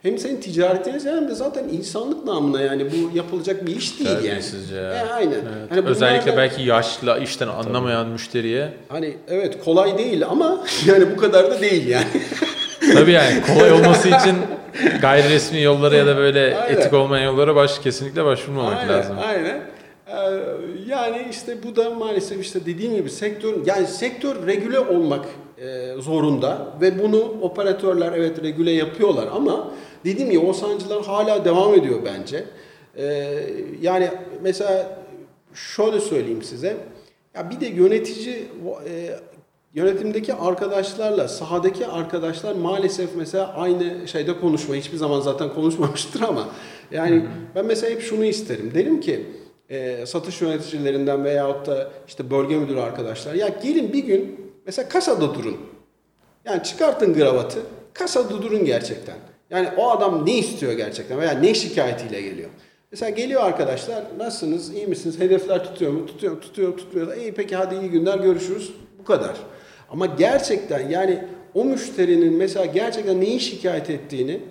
hem senin ticaretine hem de zaten insanlık namına yani bu yapılacak bir iş değil yani. Ya. E, aynen. Evet. Hani Özellikle bunlardan- belki yaşlı, işten anlamayan müşteriye. Hani evet kolay değil ama yani bu kadar da değil yani. Tabii yani kolay olması için gayri resmi yollara ya da böyle Aynen. etik olmayan yollara baş kesinlikle başvurmamak aynen, lazım. Aynen. Ee, yani işte bu da maalesef işte dediğim gibi sektör yani sektör regüle olmak e, zorunda ve bunu operatörler evet regüle yapıyorlar ama dediğim gibi o sancılar hala devam ediyor bence. Ee, yani mesela şöyle söyleyeyim size. Ya bir de yönetici e, yönetimdeki arkadaşlarla sahadaki arkadaşlar maalesef mesela aynı şeyde konuşma hiçbir zaman zaten konuşmamıştır ama yani ben mesela hep şunu isterim. Derim ki e, satış yöneticilerinden veyahut da işte bölge müdürü arkadaşlar ya gelin bir gün mesela kasada durun. Yani çıkartın kravatı, kasada durun gerçekten. Yani o adam ne istiyor gerçekten veya ne şikayetiyle geliyor. Mesela geliyor arkadaşlar, nasılsınız, iyi misiniz, hedefler tutuyor mu, tutuyor, tutuyor, tutmuyor. İyi peki hadi iyi günler, görüşürüz. Bu kadar. Ama gerçekten yani o müşterinin mesela gerçekten neyi şikayet ettiğini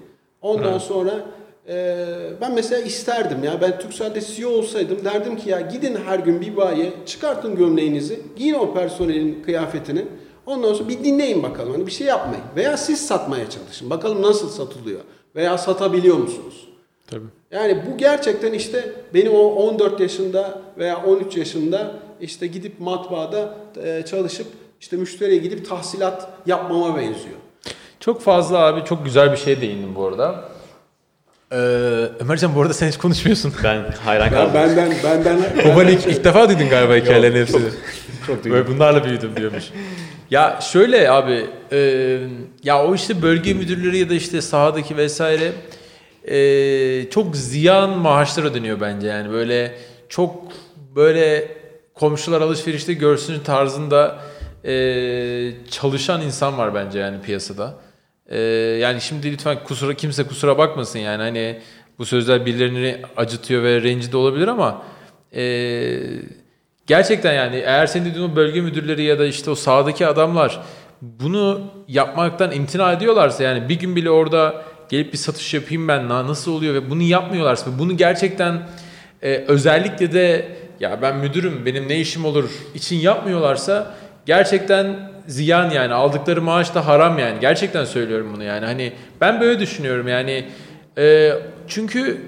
ondan sonra e, ben mesela isterdim ya ben Turkcell'de CEO olsaydım derdim ki ya gidin her gün bir bayiye çıkartın gömleğinizi giyin o personelin kıyafetini ondan sonra bir dinleyin bakalım hani bir şey yapmayın veya siz satmaya çalışın bakalım nasıl satılıyor veya satabiliyor musunuz? Tabii. Yani bu gerçekten işte benim o 14 yaşında veya 13 yaşında işte gidip matbaada çalışıp işte müşteriye gidip tahsilat yapmama benziyor. Çok fazla abi çok güzel bir şeye değindim bu arada. Ee, Ömercan bu arada sen hiç konuşmuyorsun. Ben hayran Ben kaldım. benden benden Babanı ilk, ilk defa duydun galiba hikayelerin hepsini. Çok Böyle bunlarla büyüdüm diyormuş. Ya şöyle abi, e, ya o işte bölge müdürleri ya da işte sahadaki vesaire e, çok ziyan maaşlar ödeniyor bence yani böyle çok böyle komşular alışverişte görsün tarzında e, çalışan insan var bence yani piyasada. E, yani şimdi lütfen kusura kimse kusura bakmasın yani hani bu sözler birilerini acıtıyor ve rencide olabilir ama e, gerçekten yani eğer senin dediğin o bölge müdürleri ya da işte o sahadaki adamlar bunu yapmaktan imtina ediyorlarsa yani bir gün bile orada gelip bir satış yapayım ben na- nasıl oluyor ve bunu yapmıyorlarsa bunu gerçekten e, özellikle de ya ben müdürüm benim ne işim olur için yapmıyorlarsa gerçekten ziyan yani aldıkları maaş da haram yani gerçekten söylüyorum bunu yani hani ben böyle düşünüyorum yani e, çünkü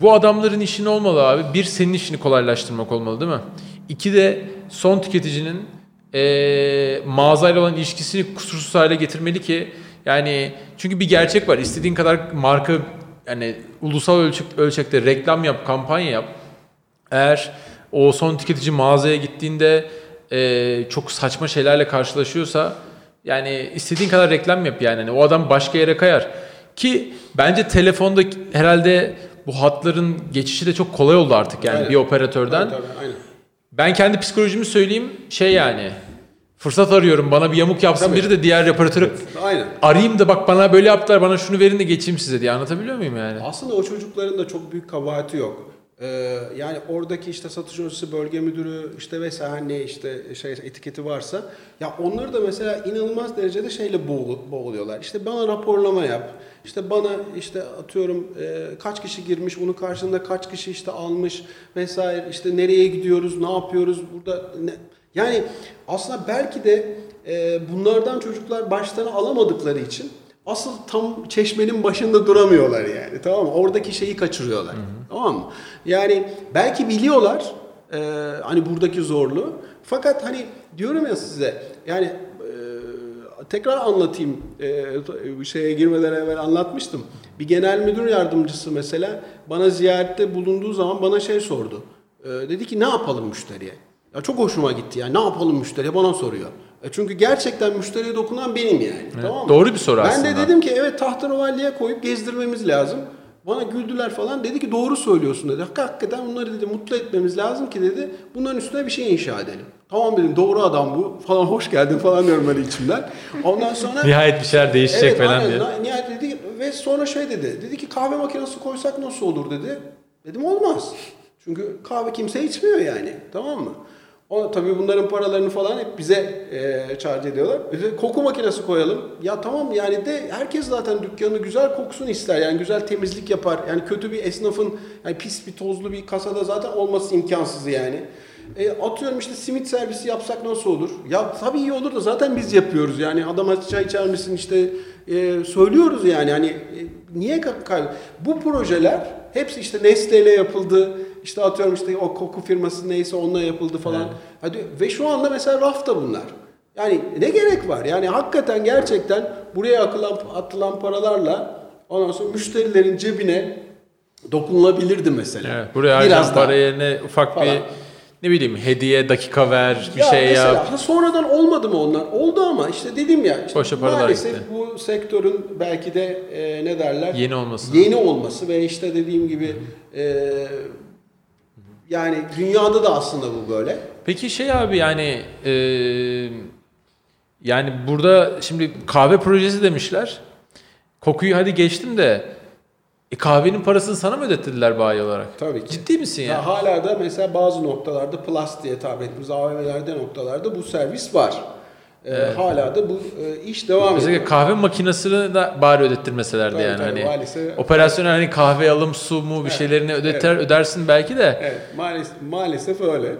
bu adamların işini olmalı abi. Bir senin işini kolaylaştırmak olmalı değil mi? İki de son tüketicinin eee mağazayla olan ilişkisini kusursuz hale getirmeli ki yani çünkü bir gerçek var. İstediğin kadar marka yani ulusal ölçek, ölçekte reklam yap, kampanya yap. Eğer o son tüketici mağazaya gittiğinde eee, çok saçma şeylerle karşılaşıyorsa yani istediğin kadar reklam yap yani. Hani o adam başka yere kayar. Ki bence telefonda herhalde bu hatların geçişi de çok kolay oldu artık yani Aynen. bir operatörden. Tabii, tabii, aynen. Ben kendi psikolojimi söyleyeyim şey yani. Fırsat arıyorum bana bir yamuk yapsın Tabii. biri de diğer reparatörü Aynen. arayayım da bak bana böyle yaptılar bana şunu verin de geçeyim size diye anlatabiliyor muyum yani? Aslında o çocukların da çok büyük kabahati yok. Ee, yani oradaki işte satış yöneticisi, bölge müdürü işte vesaire ne işte şey etiketi varsa ya onları da mesela inanılmaz derecede şeyle boğul, boğuluyorlar. İşte bana raporlama yap. İşte bana işte atıyorum e, kaç kişi girmiş, bunun karşılığında kaç kişi işte almış vesaire işte nereye gidiyoruz, ne yapıyoruz burada ne, yani aslında belki de e, bunlardan çocuklar başlarına alamadıkları için asıl tam çeşmenin başında duramıyorlar yani tamam mı? Oradaki şeyi kaçırıyorlar. Tamam mı? Yani belki biliyorlar e, hani buradaki zorluğu. Fakat hani diyorum ya size yani e, tekrar anlatayım. E, şeye girmeden evvel anlatmıştım. Bir genel müdür yardımcısı mesela bana ziyarette bulunduğu zaman bana şey sordu. E, dedi ki ne yapalım müşteriye? Ya çok hoşuma gitti yani. Ne yapalım müşteriye bana soruyor. E çünkü gerçekten müşteriye dokunan benim yani. Tamam mı? Doğru bir soru ben aslında. de dedim ki evet tahterevalliye koyup gezdirmemiz lazım. Bana güldüler falan. Dedi ki doğru söylüyorsun dedi. Hak- Hakikaten bunları dedi mutlu etmemiz lazım ki dedi. Bunların üstüne bir şey inşa edelim. Tamam dedim doğru adam bu falan hoş geldin falan diyorum böyle içimden. Ondan sonra Nihayet bir şeyler değişecek Evet, falan diye. Nihayet dedi ve sonra şey dedi. Dedi ki kahve makinesi koysak nasıl olur dedi. Dedim olmaz. Çünkü kahve kimse içmiyor yani. Tamam mı? O, tabii bunların paralarını falan hep bize e, charge ediyorlar. Bize koku makinesi koyalım. Ya tamam yani de herkes zaten dükkanı güzel kokusunu ister. Yani güzel temizlik yapar. Yani kötü bir esnafın yani pis bir tozlu bir kasada zaten olması imkansız yani. E, atıyorum işte simit servisi yapsak nasıl olur? Ya tabii iyi olur da zaten biz yapıyoruz. Yani adama çay içer misin işte e, söylüyoruz yani. Hani e, niye ka- kay- Bu projeler hepsi işte Nestle ile yapıldı. İşte atıyorum işte o koku firması neyse onunla yapıldı falan. Hadi ve şu anda mesela rafta bunlar. Yani ne gerek var? Yani hakikaten gerçekten buraya akılan, atılan paralarla ondan sonra müşterilerin cebine dokunulabilirdi mesela. Evet, buraya daha. para yerine ufak Falan. bir ne bileyim hediye dakika ver bir Ya şey mesela, yap. Ha sonradan olmadı mı onlar? Oldu ama işte dedim ya. Işte Boşa paralar maalesef gitti. bu sektörün belki de e, ne derler? Yeni olması. Yeni olması ve işte dediğim gibi e, yani dünyada da aslında bu böyle. Peki şey abi yani e, yani burada şimdi kahve projesi demişler. Kokuyu hadi geçtim de e, kahvenin parasını sana mı ödettiler bayi olarak? Tabii ki. Ciddi misin ya? Ya hala da mesela bazı noktalarda plus diye tabir ettiğimiz AVM'lerde noktalarda bu servis var. E, Hala da bu e, iş devam ediyor. Mesela kahve makinesini de bari ödettirmeselerdi Tabii, yani tabii, hani. maalesef. Operasyonel hani kahve alım su mu bir Evet, şeylerini ödeter ödersin belki de. Evet maalesef, maalesef öyle.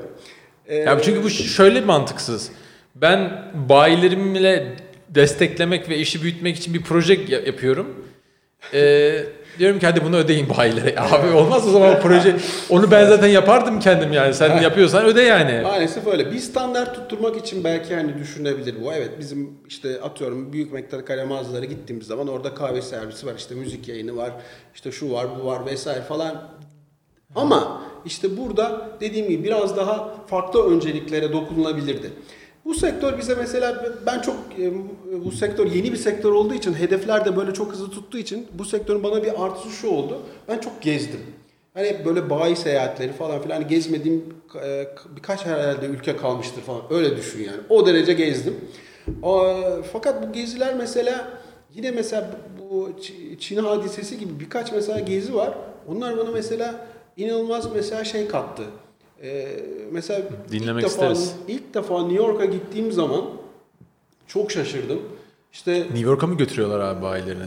E, Ya çünkü bu şöyle mantıksız. Ben bayilerimle desteklemek ve işi büyütmek için bir proje ya- yapıyorum. Ee, diyorum ki hadi bunu ödeyin bayilere. Abi olmaz o zaman proje. Onu ben zaten yapardım kendim yani. Sen yapıyorsan öde yani. Maalesef öyle. Bir standart tutturmak için belki hani düşünebilir bu. Evet bizim işte atıyorum büyük miktar kalem mağazalara gittiğimiz zaman orada kahve servisi var, işte müzik yayını var, işte şu var, bu var vesaire falan. Ama işte burada dediğim gibi biraz daha farklı önceliklere dokunulabilirdi. Bu sektör bize mesela ben çok e, bu sektör yeni bir sektör olduğu için hedefler de böyle çok hızlı tuttuğu için bu sektörün bana bir artısı şu oldu. Ben çok gezdim. Hani hep böyle bayi seyahatleri falan filan hani gezmediğim e, birkaç herhalde ülke kalmıştır falan. Öyle düşün yani. O derece gezdim. Fakat bu geziler mesela yine mesela bu Çin hadisesi gibi birkaç mesela gezi var. Onlar bana mesela inanılmaz mesela şey kattı. Ee, mesela Dinlemek ilk defa, isteriz. ilk defa New York'a gittiğim zaman çok şaşırdım. İşte New York'a mı götürüyorlar abi bayilerini?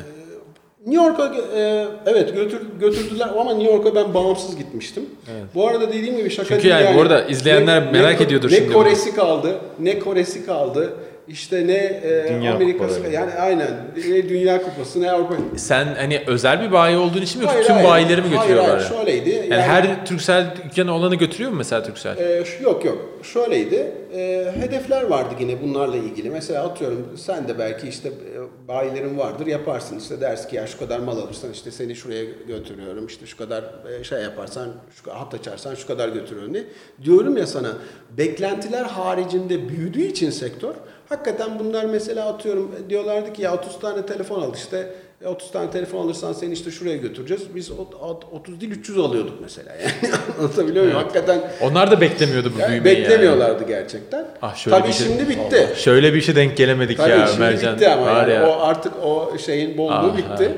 New York'a e, evet götür, götürdüler ama New York'a ben bağımsız gitmiştim. Evet. Bu arada dediğim gibi şaka Çünkü değil yani bu arada izleyenler merak ediyordur ne şimdi Ne Kore'si kaldı, ne Kore'si kaldı. İşte ne e, Dünya Amerika'sı kupaları. yani aynen ne Dünya Kupası ne Avrupa. Sen hani özel bir bayi olduğun için mi yoksa Hayır, tüm hayır. bayileri mi götürüyorlar? Hayır, hayır şöyleydi. Yani, her Türksel dükkanı olanı götürüyor mu mesela Türksel? Ee, şu- yok yok. Şöyleydi. Ee, hedefler vardı yine bunlarla ilgili. Mesela atıyorum sen de belki işte e, bayilerin vardır yaparsın işte dersin ki ya şu kadar mal alırsan işte seni şuraya götürüyorum işte şu kadar e, şey yaparsan şu hat açarsan şu kadar götürüyorum diye. Diyorum ya sana beklentiler haricinde büyüdüğü için sektör hakikaten bunlar mesela atıyorum e, diyorlardı ki ya 30 tane telefon al işte E, 30 tane telefon alırsan seni işte şuraya götüreceğiz. Biz o- o- 30 değil 300 alıyorduk mesela yani. Anlatabiliyor muyum? Hakikaten Onlar da beklemiyordu bu yani büyümeyi yani. beklemiyorlardı gerçekten. Ah, şöyle Tabii bir şey- şimdi bitti. Şöyle bir işe denk gelemedik Tabii ya şimdi bitti ama yani ya. o artık o şeyin bolluğu Ah, bitti. ha.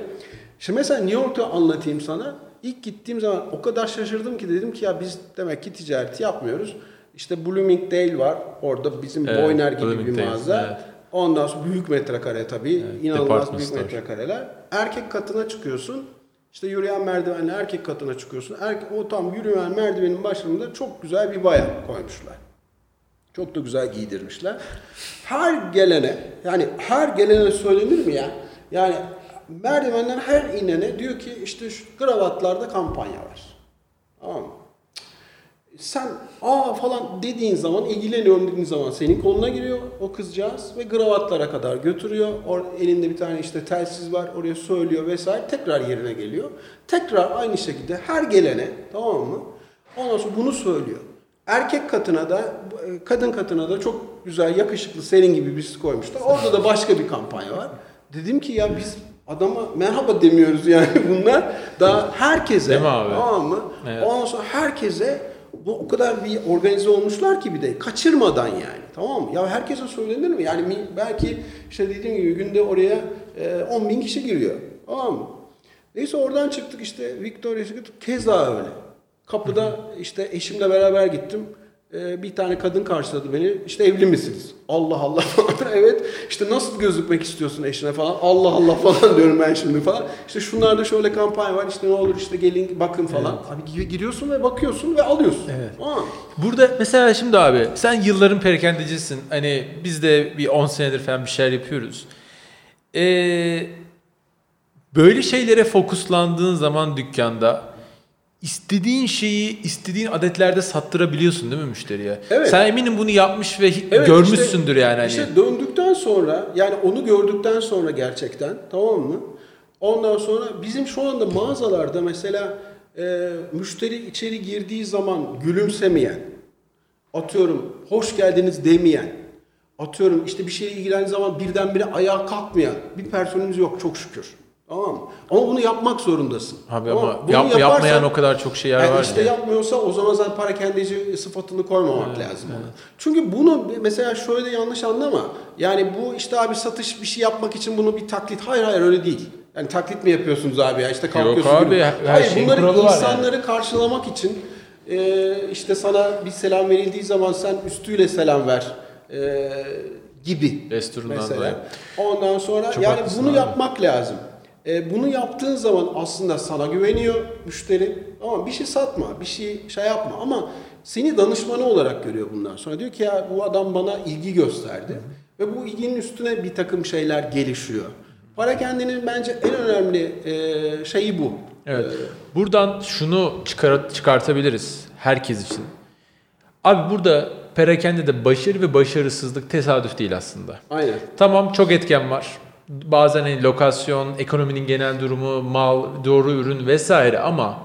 Şimdi mesela New York'ta anlatayım sana. İlk gittiğim zaman o kadar şaşırdım ki dedim ki ya biz demek ki ticareti yapmıyoruz. İşte Bloomingdale var. Orada bizim Evet, Boyner gibi bir mağaza. evet. Ondan sonra büyük metrekare tabii. inanılmaz department büyük store. metrekareler. Erkek katına çıkıyorsun. İşte yürüyen merdivenle erkek katına çıkıyorsun. Erkek, o tam yürüyen merdivenin başında çok güzel bir bayan koymuşlar. Çok da güzel giydirmişler. Her gelene yani her gelene söylenir mi ya? Yani merdivenden her inene diyor ki işte şu kravatlarda kampanya var. Tamam mı? Sen aa falan dediğin zaman ilgileniyorum dediğin zaman senin koluna giriyor o kızcağız ve kravatlara kadar götürüyor. Or elinde bir tane işte telsiz var oraya söylüyor vesaire tekrar yerine geliyor. Tekrar aynı şekilde her gelene tamam mı? Ondan sonra bunu söylüyor. Erkek katına da e, kadın katına da çok güzel yakışıklı senin gibi birisi koymuşlar. Orada da başka bir kampanya var. Dedim ki ya biz adama merhaba demiyoruz yani bunlar. Daha herkese Değil mi abi? tamam mı? Evet. Ondan sonra herkese bu o kadar bir organize olmuşlar ki bir de kaçırmadan yani tamam mı? Ya herkese söylenir mi? Yani belki işte dediğim gibi günde oraya e, 10 bin kişi giriyor tamam mı? Neyse oradan çıktık işte Victoria's Secret keza öyle. Kapıda işte eşimle beraber gittim. E, bir tane kadın karşıladı beni. İşte evli misiniz? Allah Allah falan. evet. İşte nasıl gözükmek istiyorsun eşine falan. Allah Allah falan diyorum ben şimdi falan. İşte şunlarda şöyle kampanya var. İşte ne olur işte gelin bakın falan. Abi gi- giriyorsun ve bakıyorsun ve alıyorsun. Evet. Tamam. Burada mesela şimdi abi sen yılların perakendecisin. Hani biz de bir 10 senedir falan bir şeyler yapıyoruz. Ee, böyle şeylere fokuslandığın zaman dükkanda istediğin şeyi istediğin adetlerde sattırabiliyorsun değil mi müşteriye? Evet. Sen eminim bunu yapmış ve Evet, görmüşsündür işte- yani. Hani. İşte döndükten sonra yani onu gördükten sonra gerçekten tamam mı? Ondan sonra bizim şu anda mağazalarda mesela e, müşteri içeri girdiği zaman gülümsemeyen, atıyorum hoş geldiniz demeyen, atıyorum işte bir şeyle ilgilendiği zaman birdenbire ayağa kalkmayan bir personelimiz yok çok şükür. Tamam mı? Ama bunu yapmak zorundasın. Abi mı? ama Bunu yap- yaparsan- yapmayan o kadar çok şey yer yani var. işte ya. yapmıyorsa o zaman zaten parakendeci sıfatını koymamak lazım ona. Çünkü bunu mesela şöyle yanlış anlama. Yani bu işte abi satış bir şey yapmak için bunu bir taklit. Hayır hayır öyle değil. Yani taklit mi yapıyorsunuz abi ya işte kalkıyorsun. abi, gibi. her hayır şeyin bunları insanları karşılamak için e, işte sana bir selam verildiği zaman sen üstüyle selam ver. e, gibi. Desturundan mesela. dolayı. Ondan sonra Çok yani bunu abi. yapmak lazım. E, bunu yaptığın zaman aslında sana güveniyor müşteri. Ama bir şey satma, bir şey şey yapma ama seni danışmanı olarak görüyor bundan sonra. Diyor ki ya bu adam bana ilgi gösterdi ve bu ilginin üstüne bir takım şeyler gelişiyor. Para kendinin bence en önemli e, şeyi bu. Evet. Buradan şunu çıkar, çıkartabiliriz herkes için. Abi burada perakende de başarı ve başarısızlık tesadüf değil aslında. Aynen. Tamam çok etken var. Bazen hani lokasyon, ekonominin genel durumu, mal, doğru ürün vesaire ama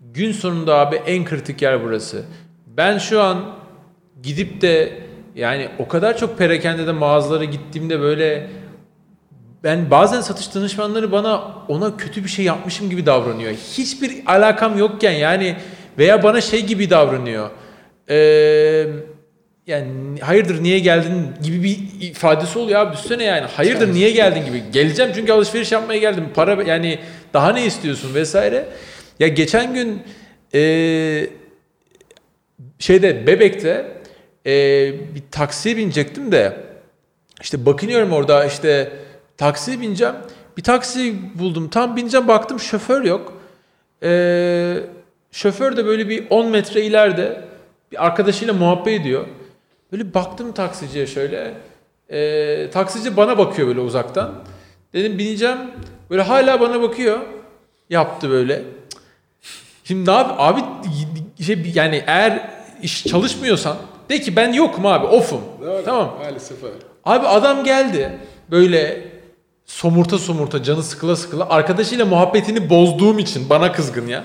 gün sonunda abi en kritik yer burası. Ben şu an gidip de yani o kadar çok perakendede mağazalara gittiğimde böyle ben bazen satış danışmanları bana ona kötü bir şey yapmışım gibi davranıyor. Hiçbir alakam yokken yani veya bana şey gibi davranıyor. Ee, yani hayırdır niye geldin gibi bir ifadesi oluyor abi düşünsene yani hayırdır niye geldin gibi geleceğim çünkü alışveriş yapmaya geldim para yani daha ne istiyorsun vesaire ya geçen gün ee, şeyde bebekte ee, bir taksiye binecektim de işte bakınıyorum orada işte taksiye bineceğim. Bir taksi buldum. Tam bineceğim baktım şoför yok. Ee, şoför de böyle bir 10 metre ileride bir arkadaşıyla muhabbet ediyor. Böyle baktım taksiciye şöyle. Ee, taksici bana bakıyor böyle uzaktan. Dedim bineceğim. Böyle hala bana bakıyor. Yaptı böyle. Şimdi ne yap abi şey, yani eğer iş çalışmıyorsan de ki ben yokum abi off'um. Doğru. Tamam. Maalesef öyle. Abi adam geldi böyle somurta somurta canı sıkıla sıkıla arkadaşıyla muhabbetini bozduğum için bana kızgın ya.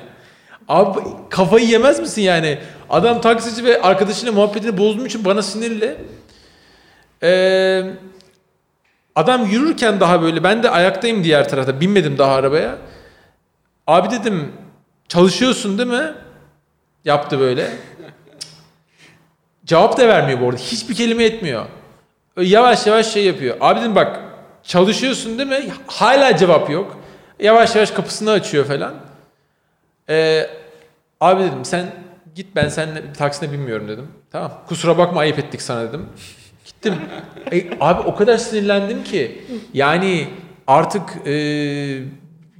Abi kafayı yemez misin yani? Adam taksici ve arkadaşıyla muhabbetini bozduğum için bana sinirli. Ee, Adam yürürken daha böyle ben de ayaktayım diğer tarafta binmedim daha arabaya. Abi dedim çalışıyorsun değil mi? Yaptı böyle. Cevap da vermiyor bu arada. Hiçbir kelime etmiyor. Öyle yavaş yavaş şey yapıyor. Abi dedim bak çalışıyorsun değil mi? Hala cevap yok. Yavaş yavaş kapısını açıyor falan. Ee, abi dedim sen git ben seninle taksine binmiyorum dedim. Tamam. Kusura bakma ayıp ettik sana dedim. Gittim. E, abi o kadar sinirlendim ki. Yani artık e,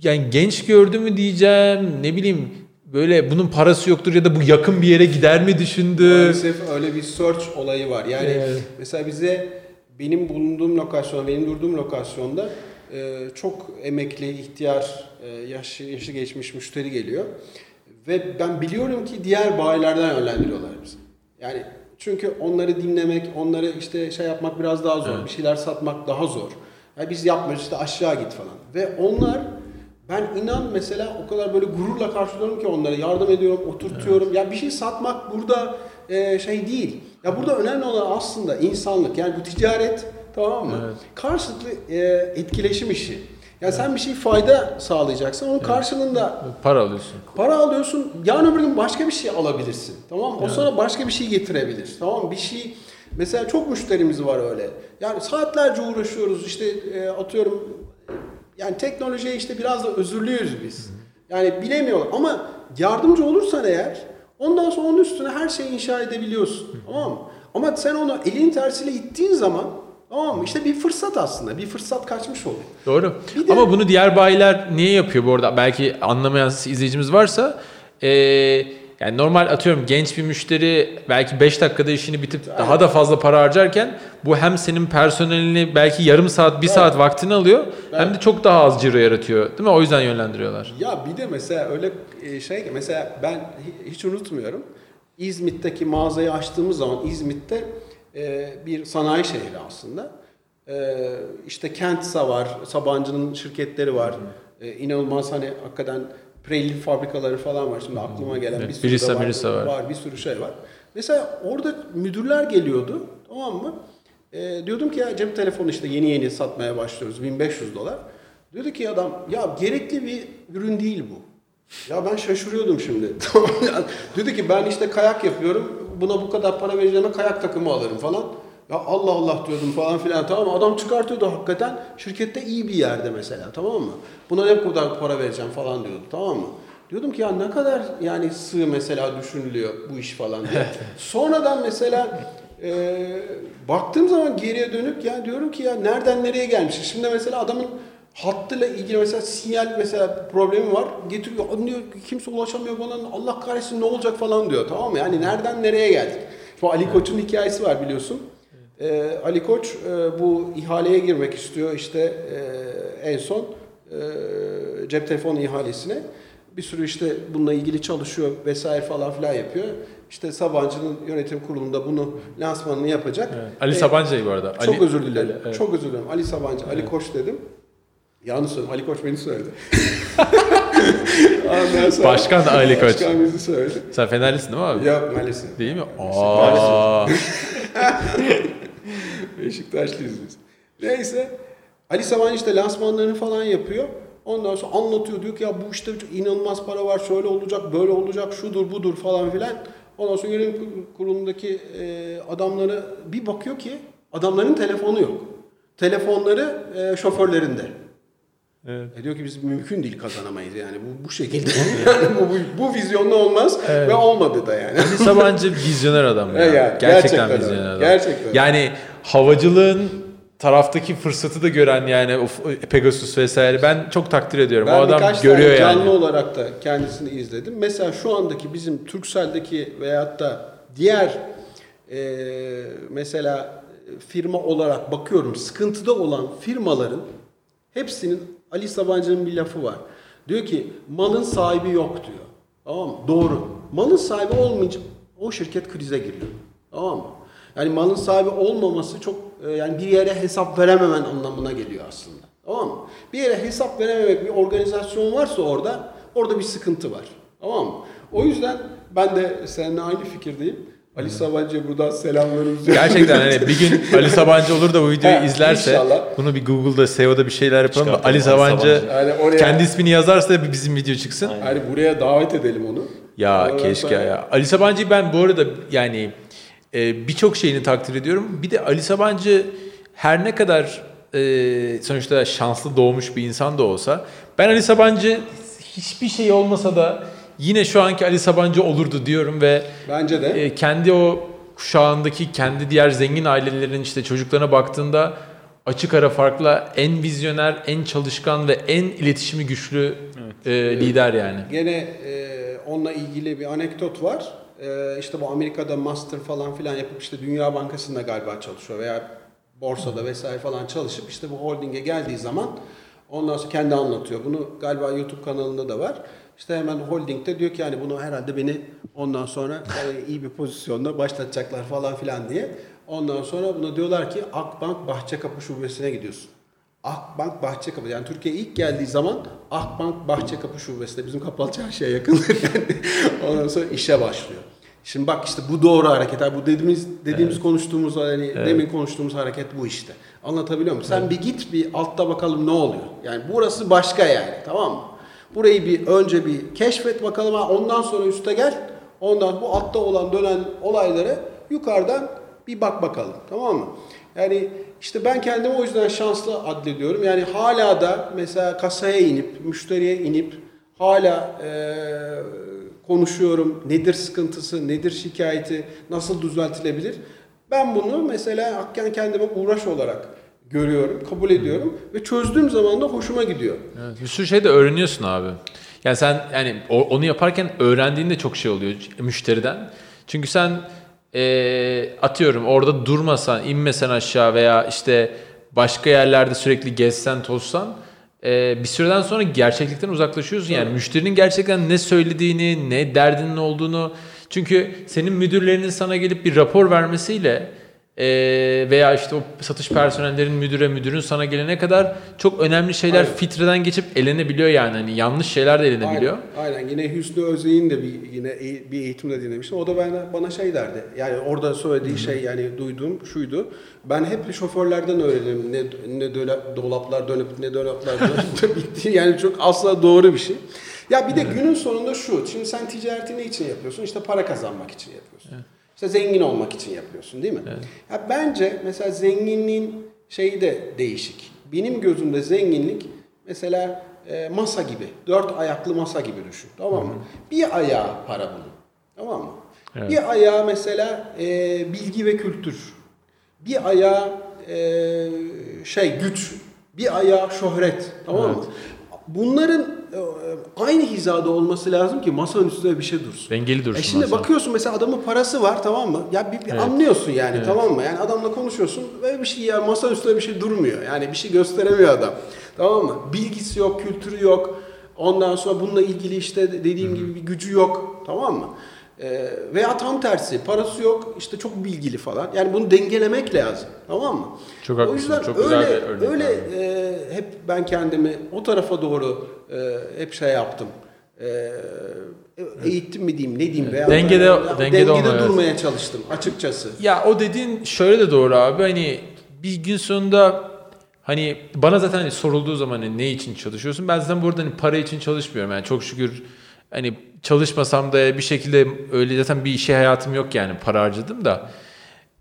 yani genç gördü mü diyeceğim ne bileyim böyle bunun parası yoktur ya da bu yakın bir yere gider mi düşündü. Maalesef öyle bir search olayı var. Yani Evet. mesela bize benim bulunduğum lokasyon, benim durduğum lokasyonda e, çok emekli, ihtiyar, yaşı, yaşı geçmiş müşteri geliyor. Ve ben biliyorum ki diğer bayilerden yönlendiriyorlar bizi. Yani çünkü onları dinlemek, onları işte şey yapmak biraz daha zor. Bir şeyler satmak daha zor. Yani biz yapmıyoruz işte aşağı git falan. Ve onlar ben inan mesela o kadar böyle gururla karşılıyorum ki onlara yardım ediyorum, oturtuyorum. Ya bir şey satmak burada e, şey değil. Ya burada önemli olan aslında insanlık. Yani bu ticaret tamam mı? Evet. Karşılıklı e, etkileşim işi. Ya sen bir şey fayda sağlayacaksın. Onun karşılığında Para alıyorsun. para alıyorsun. Yarın öbür gün başka bir şey alabilirsin. Tamam mı? O sana başka bir şey getirebilir. Tamam mı? Bir şey mesela çok müşterimiz var öyle. Yani saatlerce uğraşıyoruz. İşte e, atıyorum yani teknolojiye işte biraz da özürlüyüz biz. Yani bilemiyorlar ama yardımcı olursan eğer ondan sonra onun üstüne her şeyi inşa edebiliyorsun. Tamam mı? Ama sen onu elin tersiyle ittiğin zaman tamam mı? İşte bir fırsat aslında. Bir fırsat kaçmış oluyor. Doğru. Bir de- Ama bunu diğer bayiler niye yapıyor bu arada? Belki anlamayan izleyicimiz varsa ee, yani normal atıyorum genç bir müşteri belki 5 dakikada işini bitip daha da fazla para harcarken bu hem senin personelini belki yarım saat, bir saat vaktini alıyor hem de çok daha az ciro yaratıyor. Değil mi? O yüzden yönlendiriyorlar. Ya bir de mesela öyle e, şey ki mesela ben hi- hiç unutmuyorum. İzmit'teki mağazayı açtığımız zaman İzmit'te e, bir sanayi şehri aslında. E, işte Kentsa var, Sabancı'nın şirketleri var. E, inanılmaz hani hakikaten Pirelli fabrikaları falan var. Şimdi aklıma gelen Evet, bir sürü de Brisa, var. Brisa var. Var bir sürü şey var. Mesela orada müdürler geliyordu tamam mı? E, diyordum ki ya cep telefonu işte yeni yeni satmaya başlıyoruz 1500 dolar. Diyordu ki adam ya gerekli bir ürün değil bu. Ya ben şaşırıyordum şimdi. Dedi ki ben işte kayak yapıyorum. Buna bu kadar para vereceğime kayak takımı alırım falan. Ya Allah Allah diyordum falan filan tamam mı? Adam çıkartıyordu hakikaten. Şirkette iyi bir yerde mesela tamam mı? Buna ne kadar para vereceğim falan diyordu tamam mı? Diyordum ki ya ne kadar yani sığ mesela düşünülüyor bu iş falan diye. Sonradan mesela e, baktığım zaman geriye dönük ya diyorum ki ya nereden nereye gelmiş? Şimdi mesela adamın hattıyla ilgili mesela sinyal mesela problemi var. Getiriyor diyor kimse ulaşamıyor bana Allah kahretsin ne olacak falan diyor tamam mı? Yani nereden nereye geldik? Şu Ali Koç'un hikayesi var biliyorsun. Ee, Ali Koç e, bu ihaleye girmek istiyor işte e, en son e, cep telefonu ihalesine. Bir sürü işte bununla ilgili çalışıyor vesaire falan filan yapıyor. İşte Sabancı'nın yönetim kurulunda bunu lansmanını yapacak. Ali E, Sabancı bu arada. çok Ali- özür dilerim. Evet. Çok özür dilerim. Ali Sabancı, Ali Koç dedim. Yanlış söyledim. Ali Koç beni söyledi. Sonra- Başkan Ali Koç. Başkan bizi söyledi. Sen Fenerlisin değil mi abi? Yok maalesef. Değil mi? Aa. Beşiktaşlıyız biz. Neyse. Ali Sabancı işte lansmanlarını falan yapıyor. Ondan sonra anlatıyor diyor ki ya bu işte inanılmaz para var şöyle olacak böyle olacak şudur budur falan filan. Ondan sonra yönetim kurulundaki e, adamları bir bakıyor ki adamların telefonu yok. Telefonları e, şoförlerinde. Evet. E diyor ki biz mümkün değil kazanamayız yani bu bu şekilde. yani bu, bu, bu vizyonla olmaz ve olmadı da yani. Ali Sabancı vizyoner adam ya. Evet, ya, gerçekten, gerçekten vizyoner adam. Gerçekten. Yani havacılığın taraftaki fırsatı da gören yani o Pegasus vesaire ben çok takdir ediyorum. Ben o adam görüyor tane canlı yani. olarak da kendisini izledim. Mesela şu andaki bizim Turkcell'deki veyahut da diğer e, mesela firma olarak bakıyorum sıkıntıda olan firmaların hepsinin Ali Sabancı'nın bir lafı var. Diyor ki malın sahibi yok diyor. Tamam mı? Doğru. Malın sahibi olmayınca o şirket krize giriyor. Tamam mı? Yani malın sahibi olmaması çok e, yani bir yere hesap verememen anlamına geliyor aslında. Tamam mı? Bir yere hesap verememek bir organizasyon varsa orada orada bir sıkıntı var. Tamam mı? O yüzden ben de seninle aynı fikirdeyim. Ali Sabancı'ya buradan selamlarımızı Gerçekten hani bir gün Ali Sabancı olur da bu videoyu Ha, izlerse inşallah. bunu bir Google'da SEO'da bir şeyler yapalım da Ali Ali Sabancı, Sabancı. Yani oraya, kendi ismini yazarsa bizim video çıksın. Aynen. hani buraya davet edelim onu. Ya Ondan keşke sonra- ya. Ali Sabancı'yı ben bu arada yani e, birçok şeyini takdir ediyorum. Bir de Ali Sabancı her ne kadar e, sonuçta şanslı doğmuş bir insan da olsa ben Ali Sabancı hiçbir şey olmasa da yine şu anki Ali Sabancı olurdu diyorum ve Bence de. e, kendi o kuşağındaki kendi diğer zengin ailelerin işte çocuklarına baktığında açık ara farkla en vizyoner, en çalışkan ve en iletişimi güçlü e, lider yani. Gene e, onunla ilgili bir anekdot var. E, işte bu Amerika'da master falan filan yapıp işte Dünya Bankası'nda galiba çalışıyor veya borsada vesaire falan çalışıp işte bu holdinge geldiği zaman ondan sonra kendi anlatıyor. Bunu galiba YouTube kanalında da var. İşte hemen holdingde diyor ki yani bunu herhalde beni ondan sonra yani iyi bir pozisyonda başlatacaklar falan filan diye. Ondan sonra buna diyorlar ki Akbank Bahçekapı Şubesi'ne gidiyorsun. Akbank Bahçekapı yani Türkiye ilk geldiği zaman Akbank Bahçekapı Şubesi'nde bizim kapalı çarşıya yakındır yani. Ondan sonra işe başlıyor. Şimdi bak işte bu doğru hareket. Yani bu dediğimiz dediğimiz konuştuğumuz hani demin konuştuğumuz hareket bu işte. Anlatabiliyor muyum? Sen bir git bir altta bakalım ne oluyor. Yani burası başka yani tamam mı? Burayı bir önce bir keşfet bakalım ondan sonra üste gel. Ondan bu altta olan dönen olayları yukarıdan bir bak bakalım. Tamam mı? Yani işte ben kendimi o yüzden şanslı addediyorum. Yani hala da mesela kasaya inip, müşteriye inip hala eee, konuşuyorum. Nedir sıkıntısı, nedir şikayeti, nasıl düzeltilebilir? Ben bunu mesela hakikaten kendime uğraş olarak görüyorum, kabul ediyorum ve çözdüğüm zaman da hoşuma gidiyor. Evet, bir sürü şey de öğreniyorsun abi. Yani sen yani onu yaparken öğrendiğinde çok şey oluyor müşteriden. Çünkü sen eee, atıyorum orada durmasan, inmesen aşağı veya işte başka yerlerde sürekli gezsen, tozsan eee, bir süreden sonra gerçeklikten uzaklaşıyorsun. Yani müşterinin gerçekten ne söylediğini, ne derdinin olduğunu. Çünkü senin müdürlerinin sana gelip bir rapor vermesiyle ee, veya işte o satış personellerin müdüre müdürün sana gelene kadar çok önemli şeyler Aynen. filtreden geçip elenebiliyor yani. Hani yanlış şeyler de elenebiliyor. Aynen, aynen. Yine Hüsnü Özey'in de bir yine eğ- bir eğitimde dinlemiştim. O da bana, bana şey derdi. Yani orada söylediği şey yani duyduğum şuydu. Ben hep şoförlerden öğrenirim. Ne, ne dolaplar dönüp ne dolaplar dönüp bitti. Yani çok asla doğru bir şey. Ya bir de günün sonunda şu. Şimdi sen ticareti ne için yapıyorsun? İşte para kazanmak için yapıyorsun. İşte zengin olmak için yapıyorsun değil mi? Ya bence mesela zenginliğin şeyi de değişik. Benim gözümde zenginlik mesela e, masa gibi. Dört ayaklı masa gibi düşün. Tamam mı? Bir ayağı para bunun. Tamam mı? Evet. Bir ayağı mesela e, bilgi ve kültür. Bir ayağı e, şey güç. Bir ayağı şöhret. Tamam mı? Bunların e, aynı hizada olması lazım ki masanın üstünde bir şey dursun. Dengeli dursun. E şimdi masa. bakıyorsun mesela adamın parası var tamam mı? Ya bir, bir Evet. anlıyorsun yani tamam mı? Yani adamla konuşuyorsun ve bir şey ya masa üstünde bir şey durmuyor. Yani bir şey gösteremiyor adam. Tamam mı? Bilgisi yok, kültürü yok. Ondan sonra bununla ilgili işte dediğim gibi bir gücü yok. Tamam mı? Ee, veya tam tersi parası yok işte çok bilgili falan. Yani bunu dengelemek lazım. Tamam mı? Çok o haklısın, yüzden çok güzel öyle, bir örnek öyle e, hep ben kendimi o tarafa doğru e, hep şey yaptım. E, eğittim mi diyeyim ne diyeyim veya Dengede- ya, dengede dengede olmaya- durmaya çalıştım açıkçası. Ya o dediğin şöyle de doğru abi. Hani bir gün sonunda hani bana zaten hani sorulduğu zaman hani ne için çalışıyorsun? Ben zaten burada hani para için çalışmıyorum. Yani çok şükür hani çalışmasam da bir şekilde öyle zaten bir işe hayatım yok yani para harcadım da.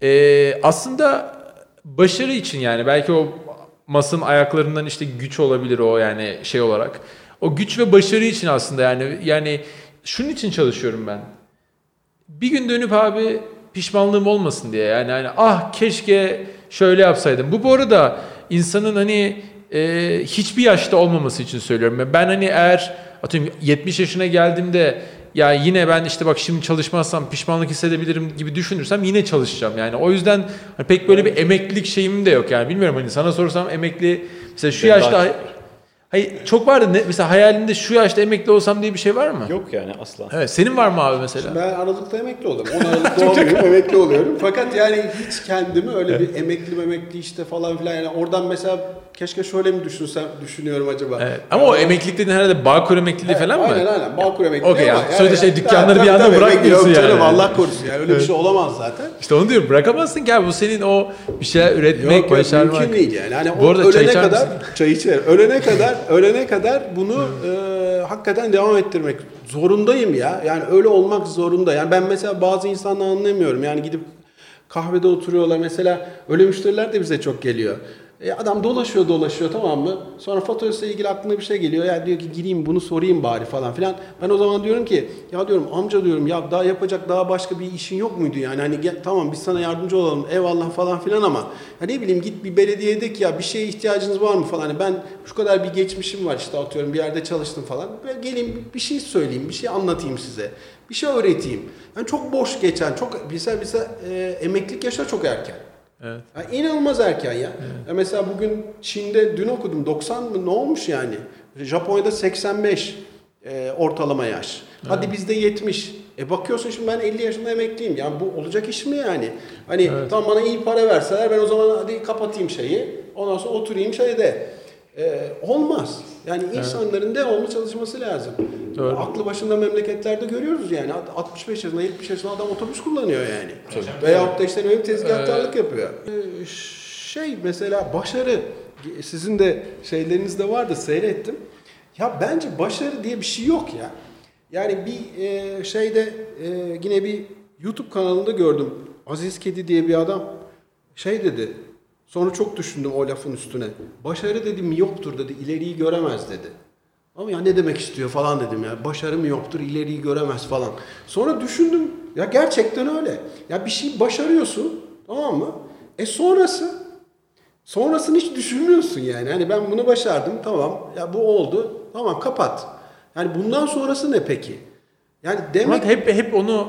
Ee, aslında başarı için yani belki o masın ayaklarından işte güç olabilir o yani şey olarak. O güç ve başarı için aslında yani yani şunun için çalışıyorum ben bir gün dönüp abi pişmanlığım olmasın diye yani hani ah keşke şöyle yapsaydım. Bu bu arada insanın hani e, hiçbir yaşta olmaması için söylüyorum. Ben hani eğer atıyorum 70 yaşına geldiğimde ya yine ben işte bak şimdi çalışmazsam pişmanlık hissedebilirim gibi düşünürsem yine çalışacağım. Yani o yüzden hani pek böyle bir emeklilik şeyim de yok yani. Bilmiyorum hani sana sorsam emekli mesela şu Ben yaşta daha- Hayır çok vardı. Ne, mesela hayalinde şu yaşta emekli olsam diye bir şey var mı? Yok yani asla. Evet. Senin var mı abi mesela? Ben Aralık'ta emekli oldum. 10 Aralık'ta olmuyorum, emekli oluyorum. Fakat yani hiç kendimi öyle bir emekli memekli işte falan filan yani oradan mesela keşke şöyle mi düşünsem düşünüyorum acaba. Evet. Ama o emeklilik dediğin herhalde Bağkur emekliliği falan mı? Aynen aynen. Bağkur emekliliği Okey ama yani. Sonuçta şey, yani- dükkanları Tabii, bir anda tabii, bırakmıyorsun yok canım, yani. Allah korusun yani öyle bir şey olamaz zaten. İşte onu diyorum bırakamazsın ki abi bu senin o bir şeyler üretmek, Yok, yok başarmak. mümkün değil yani. Hani Bu arada çay ölene içer kadar misin? çay içer. Ölene kadar ölene kadar bunu e, hakikaten devam ettirmek zorundayım ya. Yani öyle olmak zorunda. Yani ben mesela bazı insanları anlamıyorum. Yani gidip kahvede oturuyorlar mesela öyle müşteriler de bize çok geliyor. E adam dolaşıyor dolaşıyor tamam mı? Sonra faturasıyla ilgili aklına bir şey geliyor. Ya diyor ki gireyim bunu sorayım bari falan filan. Ben o zaman diyorum ki ya diyorum amca diyorum ya daha yapacak daha başka bir işin yok muydu yani? Hani gel, tamam biz sana yardımcı olalım eyvallah falan filan ama ya ne bileyim git bir belediyede ki ya bir şeye ihtiyacınız var mı falan. Hani ben şu kadar bir geçmişim var işte atıyorum bir yerde çalıştım falan. Ben geleyim bir şey söyleyeyim bir şey anlatayım size. Bir şey öğreteyim. Yani çok boş geçen çok mesela mesela e, emeklilik yaşları çok erken. Evet. Ya inanılmaz erken ya. ya. Mesela bugün Çin'de dün okudum 90 mı ne olmuş yani? Japonya'da 85 e, ortalama yaş. Hadi bizde 70. E bakıyorsun şimdi ben 50 yaşında emekliyim. Yani bu olacak iş mi yani? Hani Evet. tam bana iyi para verseler ben o zaman hadi kapatayım şeyi. Ondan sonra oturayım şeyde. E, olmaz. Yani insanların devamlı çalışması lazım. Doğru. Aklı başında memleketlerde görüyoruz yani. 65 yaşında 70 yaşında adam otobüs kullanıyor yani. Veyahut da işte öyle tezgahtarlık yapıyor. Ee, Şey mesela başarı sizin de şeylerinizde vardı seyrettim. Ya bence başarı diye bir şey yok ya. Yani bir e, şeyde e, yine bir YouTube kanalında gördüm. Aziz Kedi diye bir adam şey dedi. Sonra çok düşündüm o lafın üstüne. Başarı dedi miyoptur dedi. ileriyi göremez dedi. Ama ya ne demek istiyor falan dedim ya. Başarım yoktur, ileriyi göremez falan. Sonra düşündüm. Ya gerçekten öyle. Ya bir şey başarıyorsun, tamam mı? E sonrası sonrasını hiç düşünmüyorsun yani. Hani ben bunu başardım, tamam. Ya bu oldu. Tamam kapat. Yani bundan sonrası ne peki? Yani Ama demek hep hep onu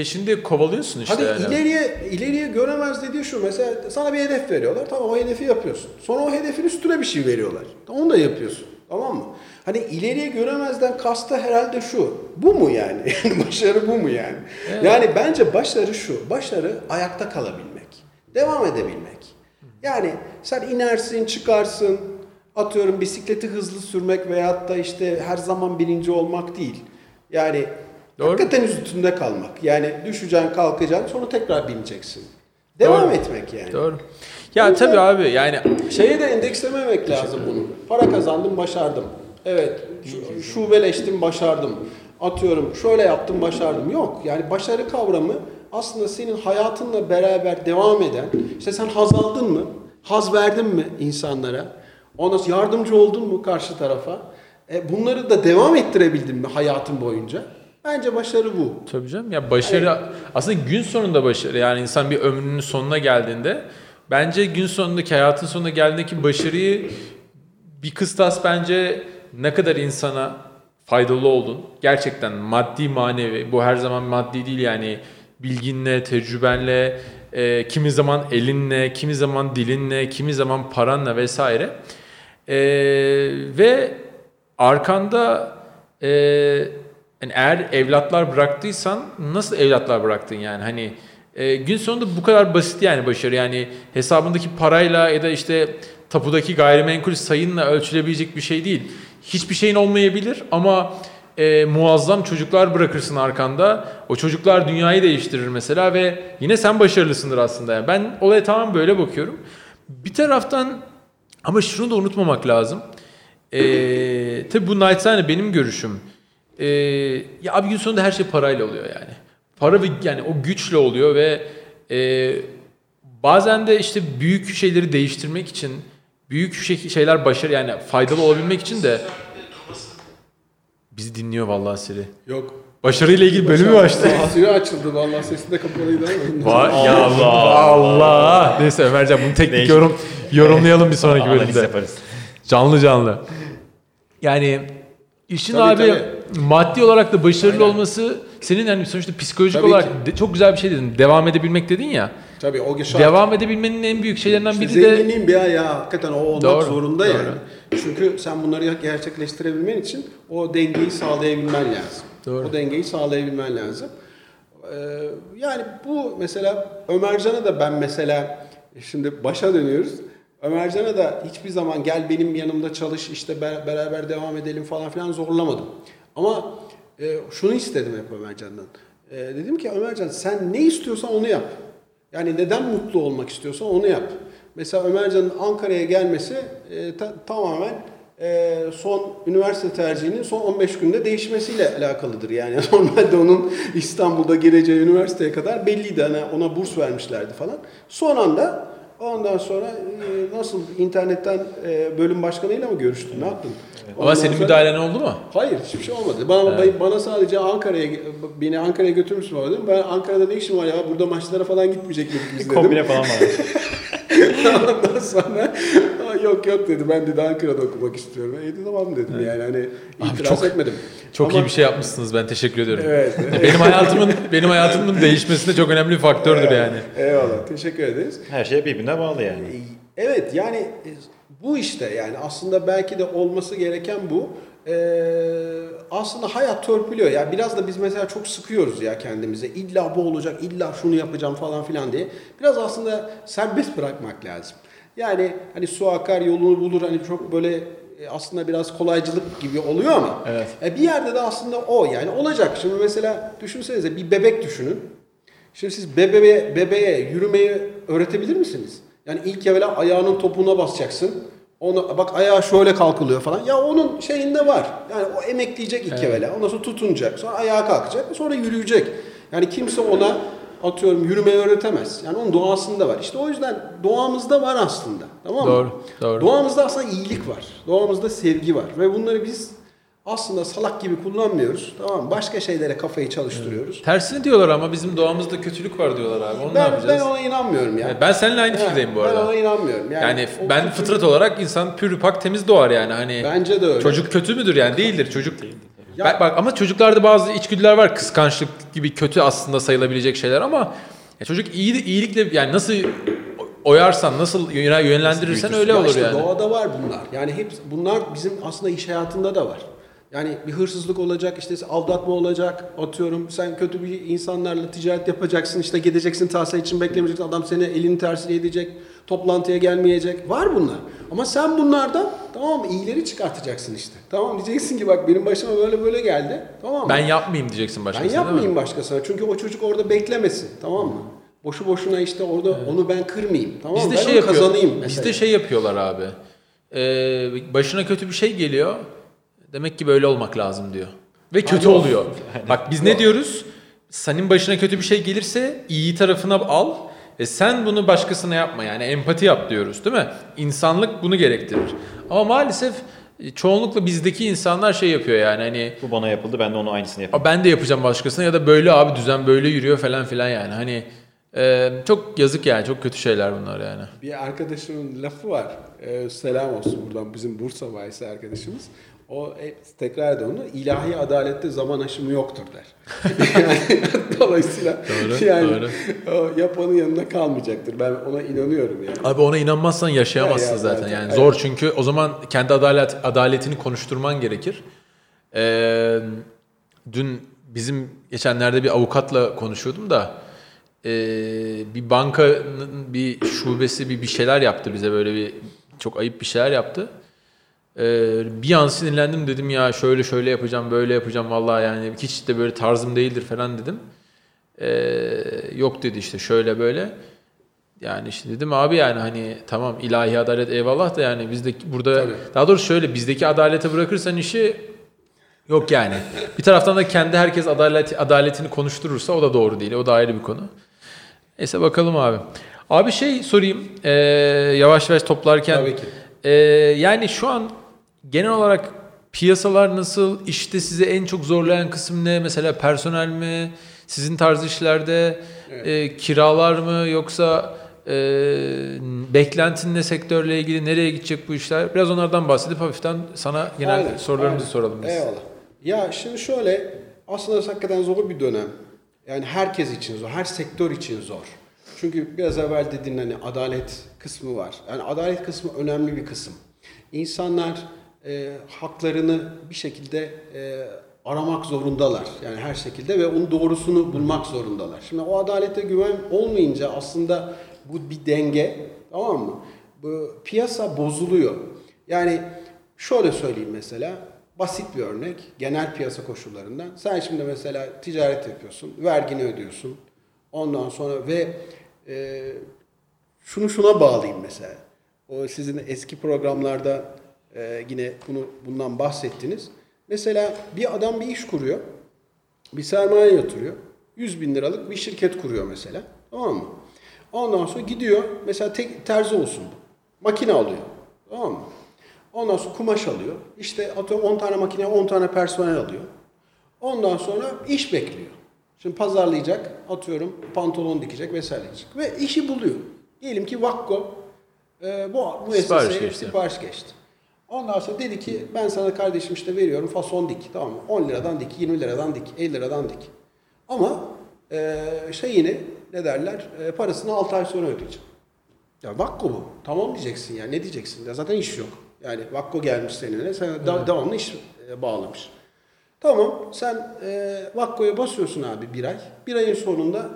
peşinde kovalıyorsun işte Hadi yani. ileriye ileriye göremez dediği şu mesela sana bir hedef veriyorlar. Tamam o hedefi yapıyorsun. Sonra o hedefin üstüne bir şey veriyorlar. Onu da yapıyorsun. Tamam mı? Hani ileriye göremezden kastı herhalde şu. Bu mu yani? Başarı bu mu yani? Yani bence başarı şu. Başarı ayakta kalabilmek. Devam edebilmek. Yani sen inersin, çıkarsın. Atıyorum bisikleti hızlı sürmek veyahut da işte her zaman birinci olmak değil. Yani Doğru. hakikaten üstünde kalmak. Yani düşeceksin, kalkacaksın, sonra tekrar bineceksin. Devam Doğru. etmek yani. Doğru. Ya tabii abi yani Şeye de endekslememek lazım bunu. Para kazandım, başardım. Evet, şu- şubeleştim, başardım. Atıyorum, şöyle yaptım, başardım. Yok, yani başarı kavramı aslında senin hayatınla beraber devam eden, işte sen haz aldın mı, haz verdin mi insanlara, ondan sonra yardımcı oldun mu karşı tarafa, e, bunları da devam ettirebildin mi hayatın boyunca? Bence başarı bu. Tabii canım. Ya başarı aslında gün sonunda başarı. Yani insan bir ömrünün sonuna geldiğinde bence gün sonundaki hayatın sonuna geldiğindeki başarıyı bir kıstas bence ne kadar insana faydalı oldun. Gerçekten maddi manevi. Bu her zaman maddi değil yani bilginle, tecrübenle, e, kimi zaman elinle, kimi zaman dilinle, kimi zaman paranla vesaire. E, ve arkanda e, yani eğer evlatlar bıraktıysan nasıl evlatlar bıraktın yani hani e, gün sonunda bu kadar basit yani başarı yani hesabındaki parayla ya da işte tapudaki gayrimenkul sayınla ölçülebilecek bir şey değil. Hiçbir şeyin olmayabilir ama e, muazzam çocuklar bırakırsın arkanda. O çocuklar dünyayı değiştirir mesela ve yine sen başarılısındır aslında. Yani ben olaya tamamen böyle bakıyorum. Bir taraftan ama şunu da unutmamak lazım. Ee, tabii bu naçizane benim görüşüm. Ee, ya abi gün sonunda her şey parayla oluyor yani. Para ve yani o güçle oluyor ve e, bazen de işte büyük şeyleri değiştirmek için büyük şey- şeyler başarı yani faydalı olabilmek için de bizi dinliyor vallahi Siri. Yok. Başarıyla ilgili bölümü açtı. Ağzı açıldı vallahi sesi de kapalıydı ama. Va- ya Allah Allah. Neyse Ömercan bunu teknik yorum yorumlayalım bir sonraki Analiz bölümde. yaparız. Canlı canlı. Yani işin Tabii, abi tabii. Maddi olarak da başarılı olması senin hani sonuçta psikolojik Tabii olarak de- çok güzel bir şey dedin. Devam edebilmek dedin ya. Tabii o şart. Devam edebilmenin en büyük şeylerinden İşte biri de zenginliğin bir ayağı hakikaten o olmak Doğru, zorunda doğru. yani. Çünkü sen bunları gerçekleştirebilmen için o dengeyi sağlayabilmen lazım. Doğru. O dengeyi sağlayabilmen lazım. Ee, yani bu mesela Ömercan'a da ben mesela şimdi başa dönüyoruz. Ömercan'a da hiçbir zaman gel benim yanımda çalış işte beraber devam edelim falan filan zorlamadım. Ama e, şunu istedim hep Ömercan'dan. E, dedim ki Ömercan sen ne istiyorsan onu yap. Yani neden mutlu olmak istiyorsan onu yap. Mesela Ömercan'ın Ankara'ya gelmesi e, ta, tamamen e, son üniversite tercihinin son 15 günde değişmesiyle alakalıdır. Yani normalde onun İstanbul'da geleceği üniversiteye kadar belliydi. Hani ona burs vermişlerdi falan. Son anda ondan sonra e, nasıl internetten e, bölüm başkanıyla mı görüştün? Ne yaptın? Ama senin sonra, müdahalen oldu mu? Hayır hiçbir şey olmadı. Bana evet. bana sadece Ankara'ya beni Ankara'ya götürür müsün dedim. Ben Ankara'da ne işim var ya? Burada maçlara falan gitmeyecek miydik biz dedim. Kombine falan var. Ondan sonra yok yok dedi ben de Ankara'da okumak istiyorum. E tamam dedim evet. yani hani itiraz çok, etmedim. Çok Ama, iyi bir şey yapmışsınız ben teşekkür ediyorum. Evet. benim hayatımın benim hayatımın değişmesinde çok önemli bir faktördür evet, yani. Eyvallah teşekkür ederiz. Her şey birbirine bağlı yani. E, evet yani e, bu işte yani aslında belki de olması gereken bu. Ee, aslında hayat törpülüyor. Yani biraz da biz mesela çok sıkıyoruz ya kendimize. İlla bu olacak, illa şunu yapacağım falan filan diye. Biraz aslında serbest bırakmak lazım. Yani hani su akar yolunu bulur hani çok böyle e, aslında biraz kolaycılık gibi oluyor ama evet. E, bir yerde de aslında o yani olacak. Şimdi mesela düşünsenize bir bebek düşünün. Şimdi siz bebeğe, bebeğe yürümeyi öğretebilir misiniz? Yani ilk evvela ayağının topuğuna basacaksın. Onu, bak ayağı şöyle kalkılıyor falan. Ya onun şeyinde var. Yani o emekleyecek ilk evet. evvela. Ondan sonra tutunacak. Sonra ayağa kalkacak. Sonra yürüyecek. Yani kimse ona atıyorum yürümeyi öğretemez. Yani onun doğasında var. İşte o yüzden doğamızda var aslında. Tamam mı? Doğru. Doğru. Doğamızda aslında iyilik var. Doğamızda sevgi var. Ve bunları biz aslında salak gibi kullanmıyoruz. Tamam mı? Başka şeylere kafayı çalıştırıyoruz. Evet. Tersini diyorlar ama bizim doğamızda kötülük var diyorlar abi. Onu ben, ne yapacağız? Ben ona inanmıyorum ya. Yani. Ben seninle aynı fikirdeyim bu arada. Ben ona inanmıyorum. Yani, yani ben kötülük... fıtrat olarak insan pür pak temiz doğar yani. Hani Bence de öyle. Çocuk kötü müdür yani? Değildir. Çocuk değildir. Ya, bak, bak ama çocuklarda bazı içgüdüler var. Kıskançlık gibi kötü aslında sayılabilecek şeyler ama ya çocuk iyi iyilikle yani nasıl oyarsan, nasıl yönlendirirsen öyle olur işte yani. Doğada var bunlar. Yani hep bunlar bizim aslında iş hayatında da var. Yani bir hırsızlık olacak, işte aldatma olacak, atıyorum sen kötü bir insanlarla ticaret yapacaksın, işte gideceksin tahsil için beklemeyeceksin, adam seni elini tersiyle edecek, toplantıya gelmeyecek. Var bunlar. Ama sen bunlardan tamam iyileri çıkartacaksın işte. Tamam diyeceksin ki bak benim başıma böyle böyle geldi. Tamam mı? Ben yapmayayım diyeceksin başkasına Ben yapmayayım başkasına. Çünkü o çocuk orada beklemesin. Tamam mı? Boşu boşuna işte orada evet. onu ben kırmayayım. Tamam mı? Ben şey onu kazanayım mesela. Bizde şey yapıyorlar abi. Ee, başına kötü bir şey geliyor. Demek ki böyle olmak lazım diyor. Ve kötü Aynen. oluyor. Bak biz ne diyoruz? Senin başına kötü bir şey gelirse iyi tarafına al. E sen bunu başkasına yapma yani empati yap diyoruz değil mi? İnsanlık bunu gerektirir. Ama maalesef e, çoğunlukla bizdeki insanlar şey yapıyor yani hani bu bana yapıldı ben de onu aynısını yapayım. Ben de yapacağım başkasına ya da böyle abi düzen böyle yürüyor falan filan yani hani e, çok yazık yani çok kötü şeyler bunlar yani. Bir arkadaşımın lafı var. E, selam olsun buradan bizim Bursa Bayisi arkadaşımız. O e, tekrar da onu ilahi adalette zaman aşımı yoktur der. yani, dolayısıyla doğru, yani doğru. o yapanın yanında kalmayacaktır. Ben ona inanıyorum yani. Abi ona inanmazsan yaşayamazsın ya, ya, zaten. zaten. Yani evet. zor çünkü o zaman kendi adalet adaletini konuşturman gerekir. Ee, dün bizim geçenlerde bir avukatla konuşuyordum da e, bir bankanın bir şubesi bir bir şeyler yaptı bize böyle bir çok ayıp bir şeyler yaptı. Ee, bir an sinirlendim dedim ya şöyle şöyle yapacağım böyle yapacağım vallahi yani hiç de böyle tarzım değildir falan dedim. Ee, yok dedi işte şöyle böyle. Yani işte dedim abi yani hani tamam ilahi adalet eyvallah da yani bizdeki burada Tabii. daha doğrusu şöyle bizdeki adalete bırakırsan işi yok yani. bir taraftan da kendi herkes adalet adaletini konuşturursa o da doğru değil. O da ayrı bir konu. Neyse bakalım abi. Abi şey sorayım. Ee, yavaş yavaş toplarken. Tabii ki. E, yani şu an genel olarak piyasalar nasıl? İşte size en çok zorlayan kısım ne? Mesela personel mi? Sizin tarz işlerde evet. e, kiralar mı? Yoksa e, beklentin ne sektörle ilgili? Nereye gidecek bu işler? Biraz onlardan bahsedip hafiften sana genel aynen, sorularımızı aynen. soralım biz. Eyvallah. Ya şimdi şöyle aslında hakikaten zor bir dönem. Yani herkes için zor, her sektör için zor. Çünkü biraz evvel dediğin hani adalet kısmı var. Yani adalet kısmı önemli bir kısım. İnsanlar e, haklarını bir şekilde e, aramak zorundalar. Yani her şekilde ve onun doğrusunu bulmak zorundalar. Şimdi o adalete güven olmayınca aslında bu bir denge tamam mı? bu piyasa bozuluyor. Yani şöyle söyleyeyim mesela basit bir örnek genel piyasa koşullarından. Sen şimdi mesela ticaret yapıyorsun, vergini ödüyorsun. Ondan sonra ve e, şunu şuna bağlayayım mesela. O sizin eski programlarda e, yine bunu bundan bahsettiniz. Mesela bir adam bir iş kuruyor. Bir sermaye yatırıyor. 100 bin liralık bir şirket kuruyor mesela. Tamam mı? Ondan sonra gidiyor. Mesela tek terzi olsun bu. Makine alıyor. Tamam mı? Ondan sonra kumaş alıyor. İşte atıyorum 10 tane makine 10 tane personel alıyor. Ondan sonra iş bekliyor. Şimdi pazarlayacak, atıyorum pantolon dikecek vesaire dikecek. Ve işi buluyor. Diyelim ki Vakko e, bu, bu sipariş geçti. sipariş geçti. Ondan sonra dedi ki ben sana kardeşim işte veriyorum fason dik tamam mı? 10 liradan dik, 20 liradan dik, 50 liradan dik. Ama e, şeyini ne derler e, parasını 6 ay sonra ödeyeceğim. Ya Vakko bu. Tamam diyeceksin ya. Ne diyeceksin? Ya zaten iş yok. Yani Vakko gelmiş seninle. Sen da, devamlı iş e, bağlamış. Tamam. Sen e, Vakko'ya basıyorsun abi bir ay. Bir ayın sonunda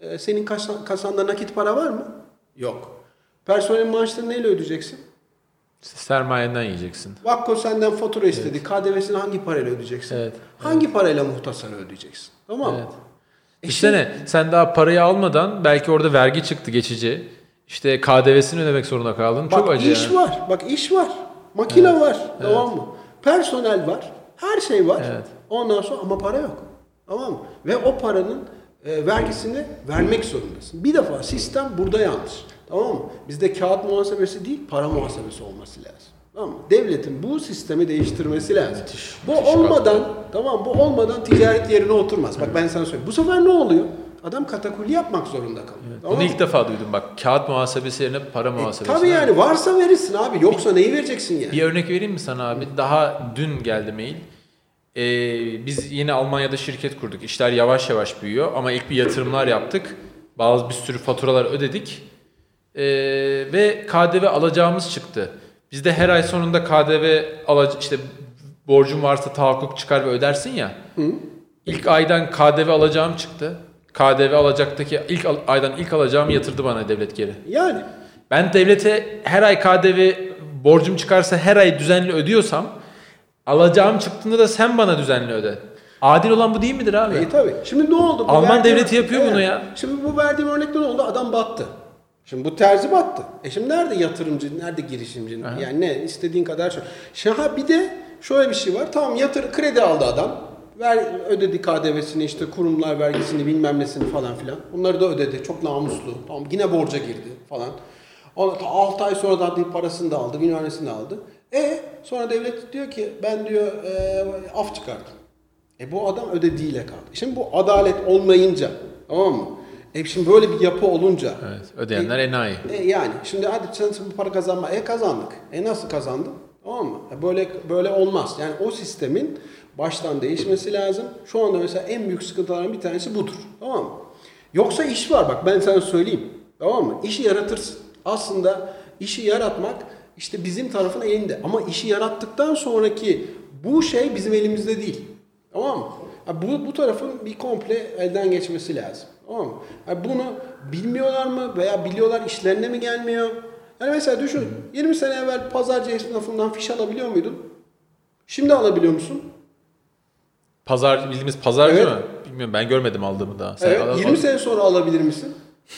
e, senin kasan, kasanda nakit para var mı? Yok. Personelin maaşlarını neyle ödeyeceksin? Sermayenden yiyeceksin. Vakko senden fatura istedi. KDV'sini hangi parayla ödeyeceksin? Evet, Hangi parayla muhtasarı ödeyeceksin? Tamam mı? Evet. E Düşünsene sen daha parayı almadan belki orada vergi çıktı geçici. İşte KDV'sini ödemek zorunda kaldın. Çok Bak acı iş yani. var. Bak iş var. Makine var. Tamam mı? Personel var. Her şey var. Evet. Ondan sonra ama para yok. Tamam mı? Ve o paranın e, vergisini vermek zorundasın. Bir defa sistem burada yanlış. Tamam mı? Bizde kağıt muhasebesi değil, para muhasebesi olması lazım. Tamam mı? Devletin bu sistemi değiştirmesi lazım. bu müthiş olmadan, tamam bu olmadan ticaret yerine oturmaz. Bak ben sana söyleyeyim. Bu sefer ne oluyor? Adam katakulli yapmak zorunda kalıyor. Tamam Bunu ilk defa duydum bak. Kağıt muhasebesi yerine para E, muhasebesi. tabii yani varsa verirsin abi. Yoksa neyi vereceksin yani? Bir örnek vereyim mi sana abi? Daha dün geldi mail. Ee, biz yine Almanya'da şirket kurduk. İşler yavaş yavaş büyüyor ama ilk bir yatırımlar yaptık. Bazı bir sürü faturalar ödedik. Ee, ve KDV alacağımız çıktı. Bizde her ay sonunda KDV alac işte borcun varsa tahakkuk çıkar ve ödersin ya. İlk aydan KDV alacağım çıktı. KDV alacaktaki ilk al- aydan ilk alacağımı yatırdı bana devlet geri. Yani Ben devlete her ay KDV borcum çıkarsa her ay düzenli ödüyorsam alacağım çıktığında da sen bana düzenli öde. Adil olan bu değil midir abi? İyi tabii. Şimdi ne oldu? Bu Alman verdiğim- devleti yapıyor bunu ya. Şimdi bu verdiğim örnekte ne oldu? Adam battı. Şimdi bu terzi battı. E şimdi nerede yatırımcı, nerede girişimci? Yani ne istediğin kadar şey. Şimdi ha bir de şöyle bir şey var. Tamam yatır kredi aldı adam. Ver, ödedi KDV'sini işte kurumlar vergisini bilmem nesini falan filan. Bunları da ödedi. Çok namuslu. Tamam yine borca girdi falan. 6 ay sonra da parasını da aldı, bilmem nesini aldı. E sonra devlet diyor ki ben diyor e, af çıkardım. E bu adam ödediğiyle kaldı. Şimdi bu adalet olmayınca tamam mı? E şimdi böyle bir yapı olunca. Evet, ödeyenler enayi. E yani şimdi hadi sen bu para kazanma. E kazandık. E nasıl kazandın? Tamam mı? E böyle böyle olmaz. Yani o sistemin baştan değişmesi lazım. Şu anda mesela en büyük sıkıntıların bir tanesi budur. Tamam mı? Yoksa iş var bak ben sana söyleyeyim. Tamam mı? İşi yaratırsın. Aslında işi yaratmak işte bizim tarafın elinde. Ama işi yarattıktan sonraki bu şey bizim elimizde değil. Tamam mı? Bu, bu tarafın bir komple elden geçmesi lazım. Tamam mı? Ha, bunu bilmiyorlar mı veya biliyorlar işlerine mi gelmiyor? Yani mesela düşün 20 sene evvel pazarcı esnafından fiş alabiliyor muydun? Şimdi alabiliyor musun? Pazar bildiğimiz pazarcı Evet. mı? Bilmiyorum ben görmedim aldığımı daha. Sen Evet. al- 20 sene sonra alabilir misin?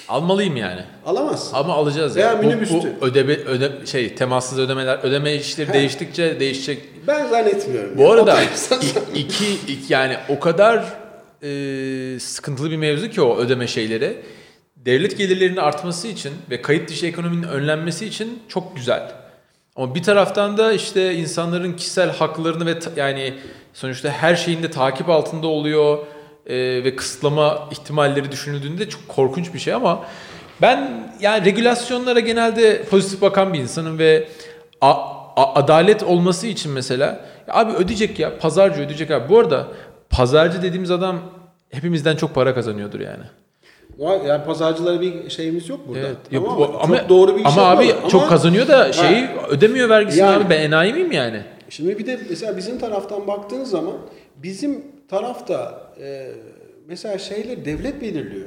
almalıyım yani. Alamazsın. Ama alacağız ya. Bu, minibüstü. bu ödeme, öde, şey temassız ödemeler ödeme işleri He. değiştikçe değişecek. Ben zannetmiyorum. Bu ya. arada iki, iki yani o kadar e, sıkıntılı bir mevzu ki o ödeme şeyleri. Devlet gelirlerinin artması için ve kayıt dışı ekonominin önlenmesi için çok güzel. Ama bir taraftan da işte insanların kişisel haklarını ve ta- yani sonuçta her şeyin de takip altında oluyor e, ve kısıtlama ihtimalleri düşünüldüğünde çok korkunç bir şey ama ben yani regülasyonlara genelde pozitif bakan bir insanım ve a- a- adalet olması için mesela ya abi ödeyecek ya pazarcı ödeyecek abi. Bu arada pazarcı dediğimiz adam hepimizden çok para kazanıyordur yani. Yani pazarcılara bir şeyimiz yok burada. Evet. Tamam Yok, bu- Çok ama doğru bir iş ama abi yapıyorlar. çok Ama- kazanıyor da şeyi Ha. ödemiyor vergisini Yani. abi ben enayi miyim yani? Şimdi bir de mesela bizim taraftan baktığın zaman bizim tarafta e, mesela şeyleri devlet belirliyor.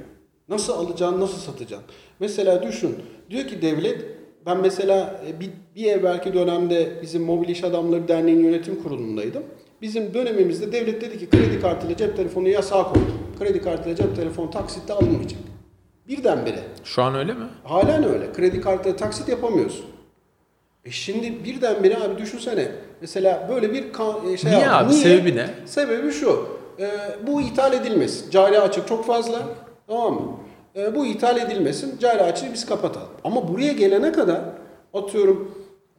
Nasıl alacaksın, nasıl satacaksın. Mesela düşün. Diyor ki devlet ben mesela e, bir, bir evvelki dönemde bizim Mobil İş Adamları Derneği'nin yönetim kurulundaydım. Bizim dönemimizde devlet dedi ki kredi kartıyla cep telefonu yasağı koydu. Kredi kartıyla cep telefonu taksitte alınmayacak. Birdenbire. Şu an öyle mi? Halen öyle. Kredi kartıyla taksit yapamıyorsun. E şimdi birdenbire abi düşünsene. Mesela böyle bir e, şey Niye abi? Sebebi ne? Sebebi şu. E, bu ithal edilmesin. Cari açık çok fazla. Tamam mı? E, bu ithal edilmesin. Cari açığı biz kapatalım. Ama buraya gelene kadar atıyorum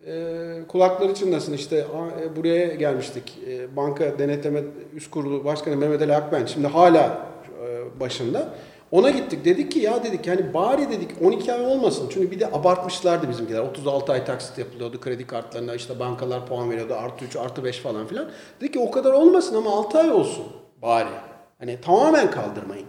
e, kulakları çınlasın işte a- e, buraya gelmiştik. E, banka denetleme üst kurulu başkanı Mehmet Ali Akben şimdi hala e, başında. Ona gittik dedik ki ya dedik yani bari dedik 12 ay olmasın. Çünkü bir de abartmışlardı bizimkiler. 36 ay taksit yapılıyordu kredi kartlarına işte bankalar puan veriyordu artı 3 artı 5 falan filan. Dedik ki o kadar olmasın ama 6 ay olsun bari. Hani tamamen kaldırmayın.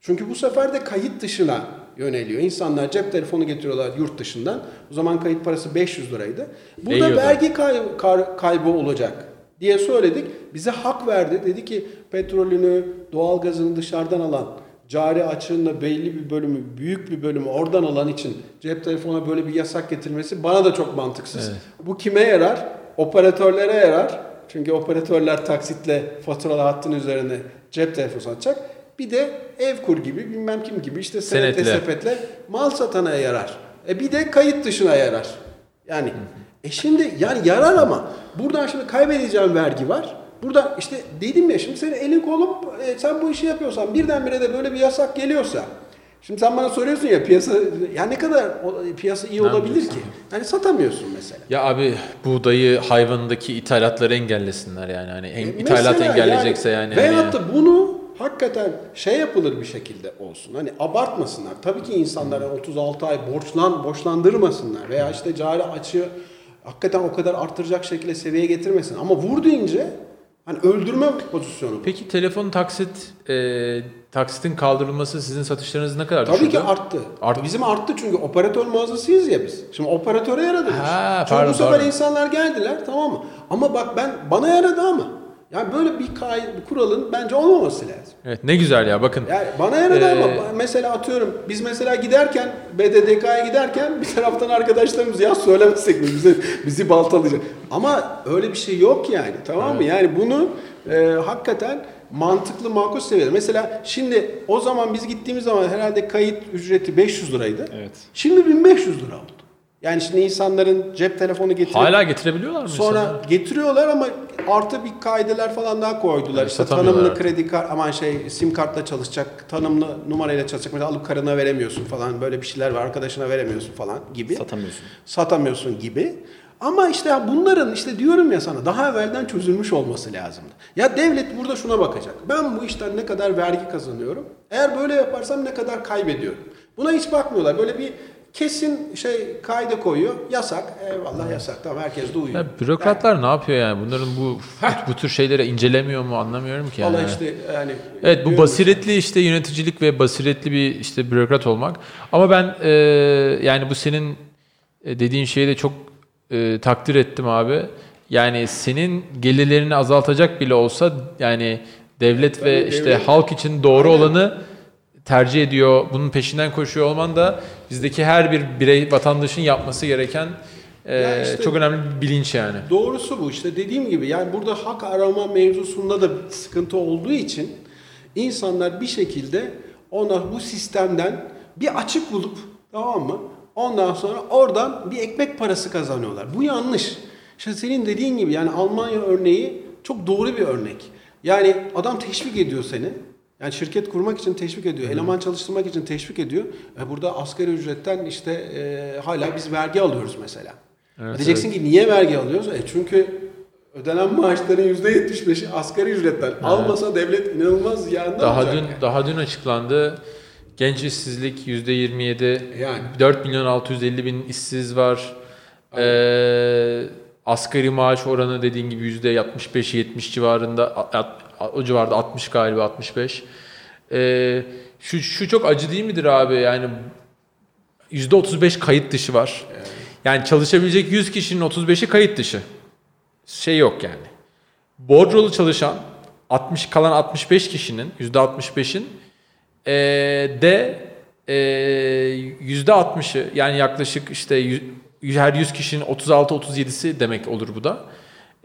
Çünkü bu sefer de kayıt dışına yöneliyor. İnsanlar cep telefonu getiriyorlar yurt dışından. O zaman kayıt parası 500 liraydı. Burada Değiyordu. vergi kay- kar- kaybı olacak diye söyledik. Bize hak verdi. Dedi ki petrolünü, doğalgazını dışarıdan alan, cari açığında belli bir bölümü, büyük bir bölümü oradan alan için cep telefona böyle bir yasak getirmesi bana da çok mantıksız. Bu kime yarar? Operatörlere yarar. Çünkü operatörler taksitle faturalı hattın üzerine cep telefonu satacak. Bir de Evkur gibi bilmem kim gibi işte senetle sepetle mal satana yarar. E bir de kayıt dışına yarar. Yani e şimdi yani yarar ama buradan şimdi kaybedeceğim vergi var. Burada işte dedim ya şimdi senin elin kolun e, sen bu işi yapıyorsan birdenbire de böyle bir yasak geliyorsa Şimdi sen bana soruyorsun ya piyasa ya ne kadar o- piyasa iyi olabilir ki? Yani satamıyorsun mesela. Ya abi buğdayı hayvanındaki ithalatları engellesinler yani. Hani en, E, ithalat engelleyecekse yani. hani- Veyahut da bunu hakikaten şey yapılır bir şekilde olsun. Hani abartmasınlar. Tabii ki insanlara 36 ay borçlan borçlandırmasınlar veya işte cari açığı hakikaten o kadar arttıracak şekilde seviyeye getirmesin. Ama vur deyince hani öldürme pozisyonu. bu. Peki telefon taksit e, taksitin kaldırılması sizin satışlarınızı ne kadar Tabii düşürdü? ki arttı. Arttı. Bizim arttı çünkü operatör mağazasıyız ya biz. Şimdi operatöre yaradı. Ha, pardon, bu sefer pardon. insanlar geldiler tamam mı? Ama bak ben bana yaradı ama. Yani böyle bir kay, kuralın bence olmaması lazım. Evet ne güzel ya bakın. Yani bana yaradı Ee, ama mesela atıyorum biz mesela giderken BDDK'ya giderken bir taraftan arkadaşlarımız ya söylemesek mi bizi, bizi baltalayacak. Ama öyle bir şey yok yani tamam mı? Yani bunu e, hakikaten mantıklı makul seviyede. Mesela şimdi o zaman biz gittiğimiz zaman herhalde kayıt ücreti 500 liraydı. Evet. Şimdi 1500 lira oldu. Yani şimdi insanların cep telefonu getirip Hala getirebiliyorlar mı Sonra insanlar? getiriyorlar ama artı bir kaideler falan daha koydular. Yani işte tanımlı artık. kredi kart aman şey sim kartla çalışacak, tanımlı numarayla çalışacak. Mesela alıp karına veremiyorsun falan böyle bir şeyler var. Arkadaşına veremiyorsun falan gibi. Satamıyorsun. Satamıyorsun gibi. Ama işte bunların işte diyorum ya sana daha evvelden çözülmüş olması lazımdı. Ya devlet burada şuna bakacak. Ben bu işten ne kadar vergi kazanıyorum? Eğer böyle yaparsam ne kadar kaybediyorum? Buna hiç bakmıyorlar. Böyle bir kesin şey kayda koyuyor. Yasak. Eyvallah yasak. Tamam herkes de uyuyor. Ya bürokratlar ne yapıyor yani? Bunların bu bu tür şeyleri incelemiyor mu anlamıyorum ki yani. İşte yani. Evet bu basiretli işte yöneticilik ve basiretli bir işte bürokrat olmak. Ama ben e, yani bu senin e, dediğin şeyi de çok e, takdir ettim abi. Yani senin gelirlerini azaltacak bile olsa yani devlet ve Tabii işte devlet- halk için doğru Aynen. olanı tercih ediyor. Bunun peşinden koşuyor olman da bizdeki her bir birey vatandaşın yapması gereken e, Ya işte- çok önemli bir bilinç yani. Doğrusu bu işte dediğim gibi yani burada hak arama mevzusunda da sıkıntı olduğu için insanlar bir şekilde ona bu sistemden bir açık bulup tamam mı? Ondan sonra oradan bir ekmek parası kazanıyorlar. Bu yanlış. İşte senin dediğin gibi yani Almanya örneği çok doğru bir örnek. Yani adam teşvik ediyor seni. Yani şirket kurmak için teşvik ediyor, eleman çalıştırmak için teşvik ediyor. E burada asgari ücretten işte e, hala biz vergi alıyoruz mesela. Evet, Diyeceksin ki niye vergi alıyoruz? E çünkü ödenen maaşların %75'i asgari ücretten. Almasa devlet inanılmaz ziyarında Daha olacak. dün yani. daha dün açıklandı. Genç işsizlik %27. Yani. 4 milyon 650 bin işsiz var. Ee, asgari maaş oranı dediğin gibi %65-70 civarında. O civarda 60 galiba 65. Ee, şu, şu çok acı değil midir abi? Yani %35 kayıt dışı var. Yani çalışabilecek 100 kişinin 35'i kayıt dışı. Şey yok yani. Bordrolu çalışan 60 kalan 65 kişinin %65'in eee de eee %60'ı yani yaklaşık işte her 100 kişinin 36-37'si demek olur bu da.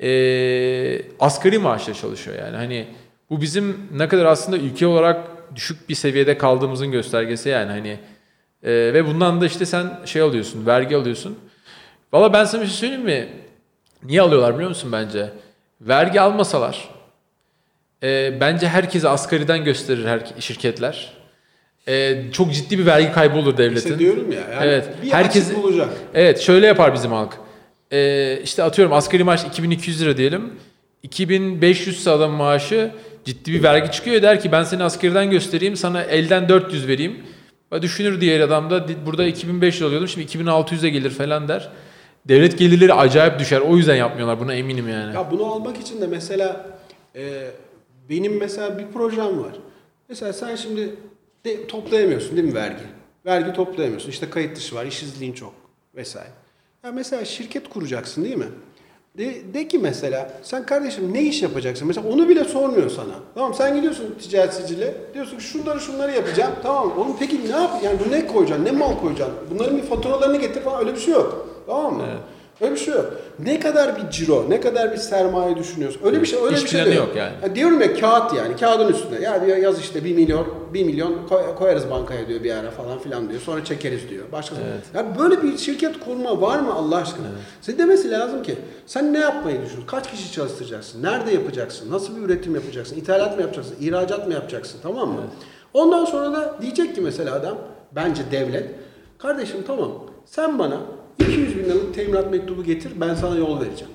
E, asgari maaşla çalışıyor yani. Hani bu bizim ne kadar aslında ülke olarak düşük bir seviyede kaldığımızın göstergesi yani hani e, ve bundan da işte sen şey alıyorsun, vergi alıyorsun. Valla ben sana bir şey söyleyeyim mi? Niye alıyorlar biliyor musun bence? Vergi almasalar e, bence herkese asgariden gösterir her şirketler. E, çok ciddi bir vergi kaybı olur devletin. İşte diyorum ya. Yani Evet. Bir Herkes- bulacak. Evet şöyle yapar bizim halk. Ee, işte atıyorum asgari maaş 2200 lira diyelim. 2500 ise adam maaşı ciddi bir vergi çıkıyor. Der ki ben seni askeriden göstereyim sana elden 400 vereyim. Ve Düşünür diğer adam da "Di- burada 2500 alıyordum şimdi 2600'e gelir falan der. Devlet gelirleri acayip düşer. O yüzden yapmıyorlar buna eminim yani. Ya bunu almak için de mesela e, benim mesela bir projem var. Mesela sen şimdi de, toplayamıyorsun değil mi vergi? Vergi toplayamıyorsun. İşte kayıt dışı var, işsizliğin çok vesaire. Ya mesela şirket kuracaksın değil mi? De, de ki mesela sen kardeşim ne iş yapacaksın? Mesela onu bile sormuyor sana. Tamam sen gidiyorsun ticaret sicile. Diyorsun ki şunları şunları yapacağım. Tamam oğlum peki ne yap? Yani bu ne koyacaksın? Ne mal koyacaksın? Bunların bir faturalarını getir falan öyle bir şey yok. Tamam mı? Öyle bir şey yok. Ne kadar bir ciro, ne kadar bir sermaye düşünüyorsun? Öyle bir şey, öyle İş bir şey planı yok yani. Ya diyorum ya kağıt yani kağıdın üstünde. Ya diyor yaz işte 1 milyon, 1 milyon koy- koyarız bankaya diyor bir ara falan filan diyor. Sonra çekeriz diyor. Başka Ya böyle bir şirket kurma var mı Allah aşkına? Size demesi lazım ki sen ne yapmayı düşünüyorsun? Kaç kişi çalıştıracaksın? Nerede yapacaksın? Nasıl bir üretim yapacaksın? İthalat mı yapacaksın? İhracat mı yapacaksın? Tamam mı? Ondan sonra da diyecek ki mesela adam bence devlet kardeşim tamam sen bana 200 bin liralık teminat mektubu getir ben sana yol vereceğim.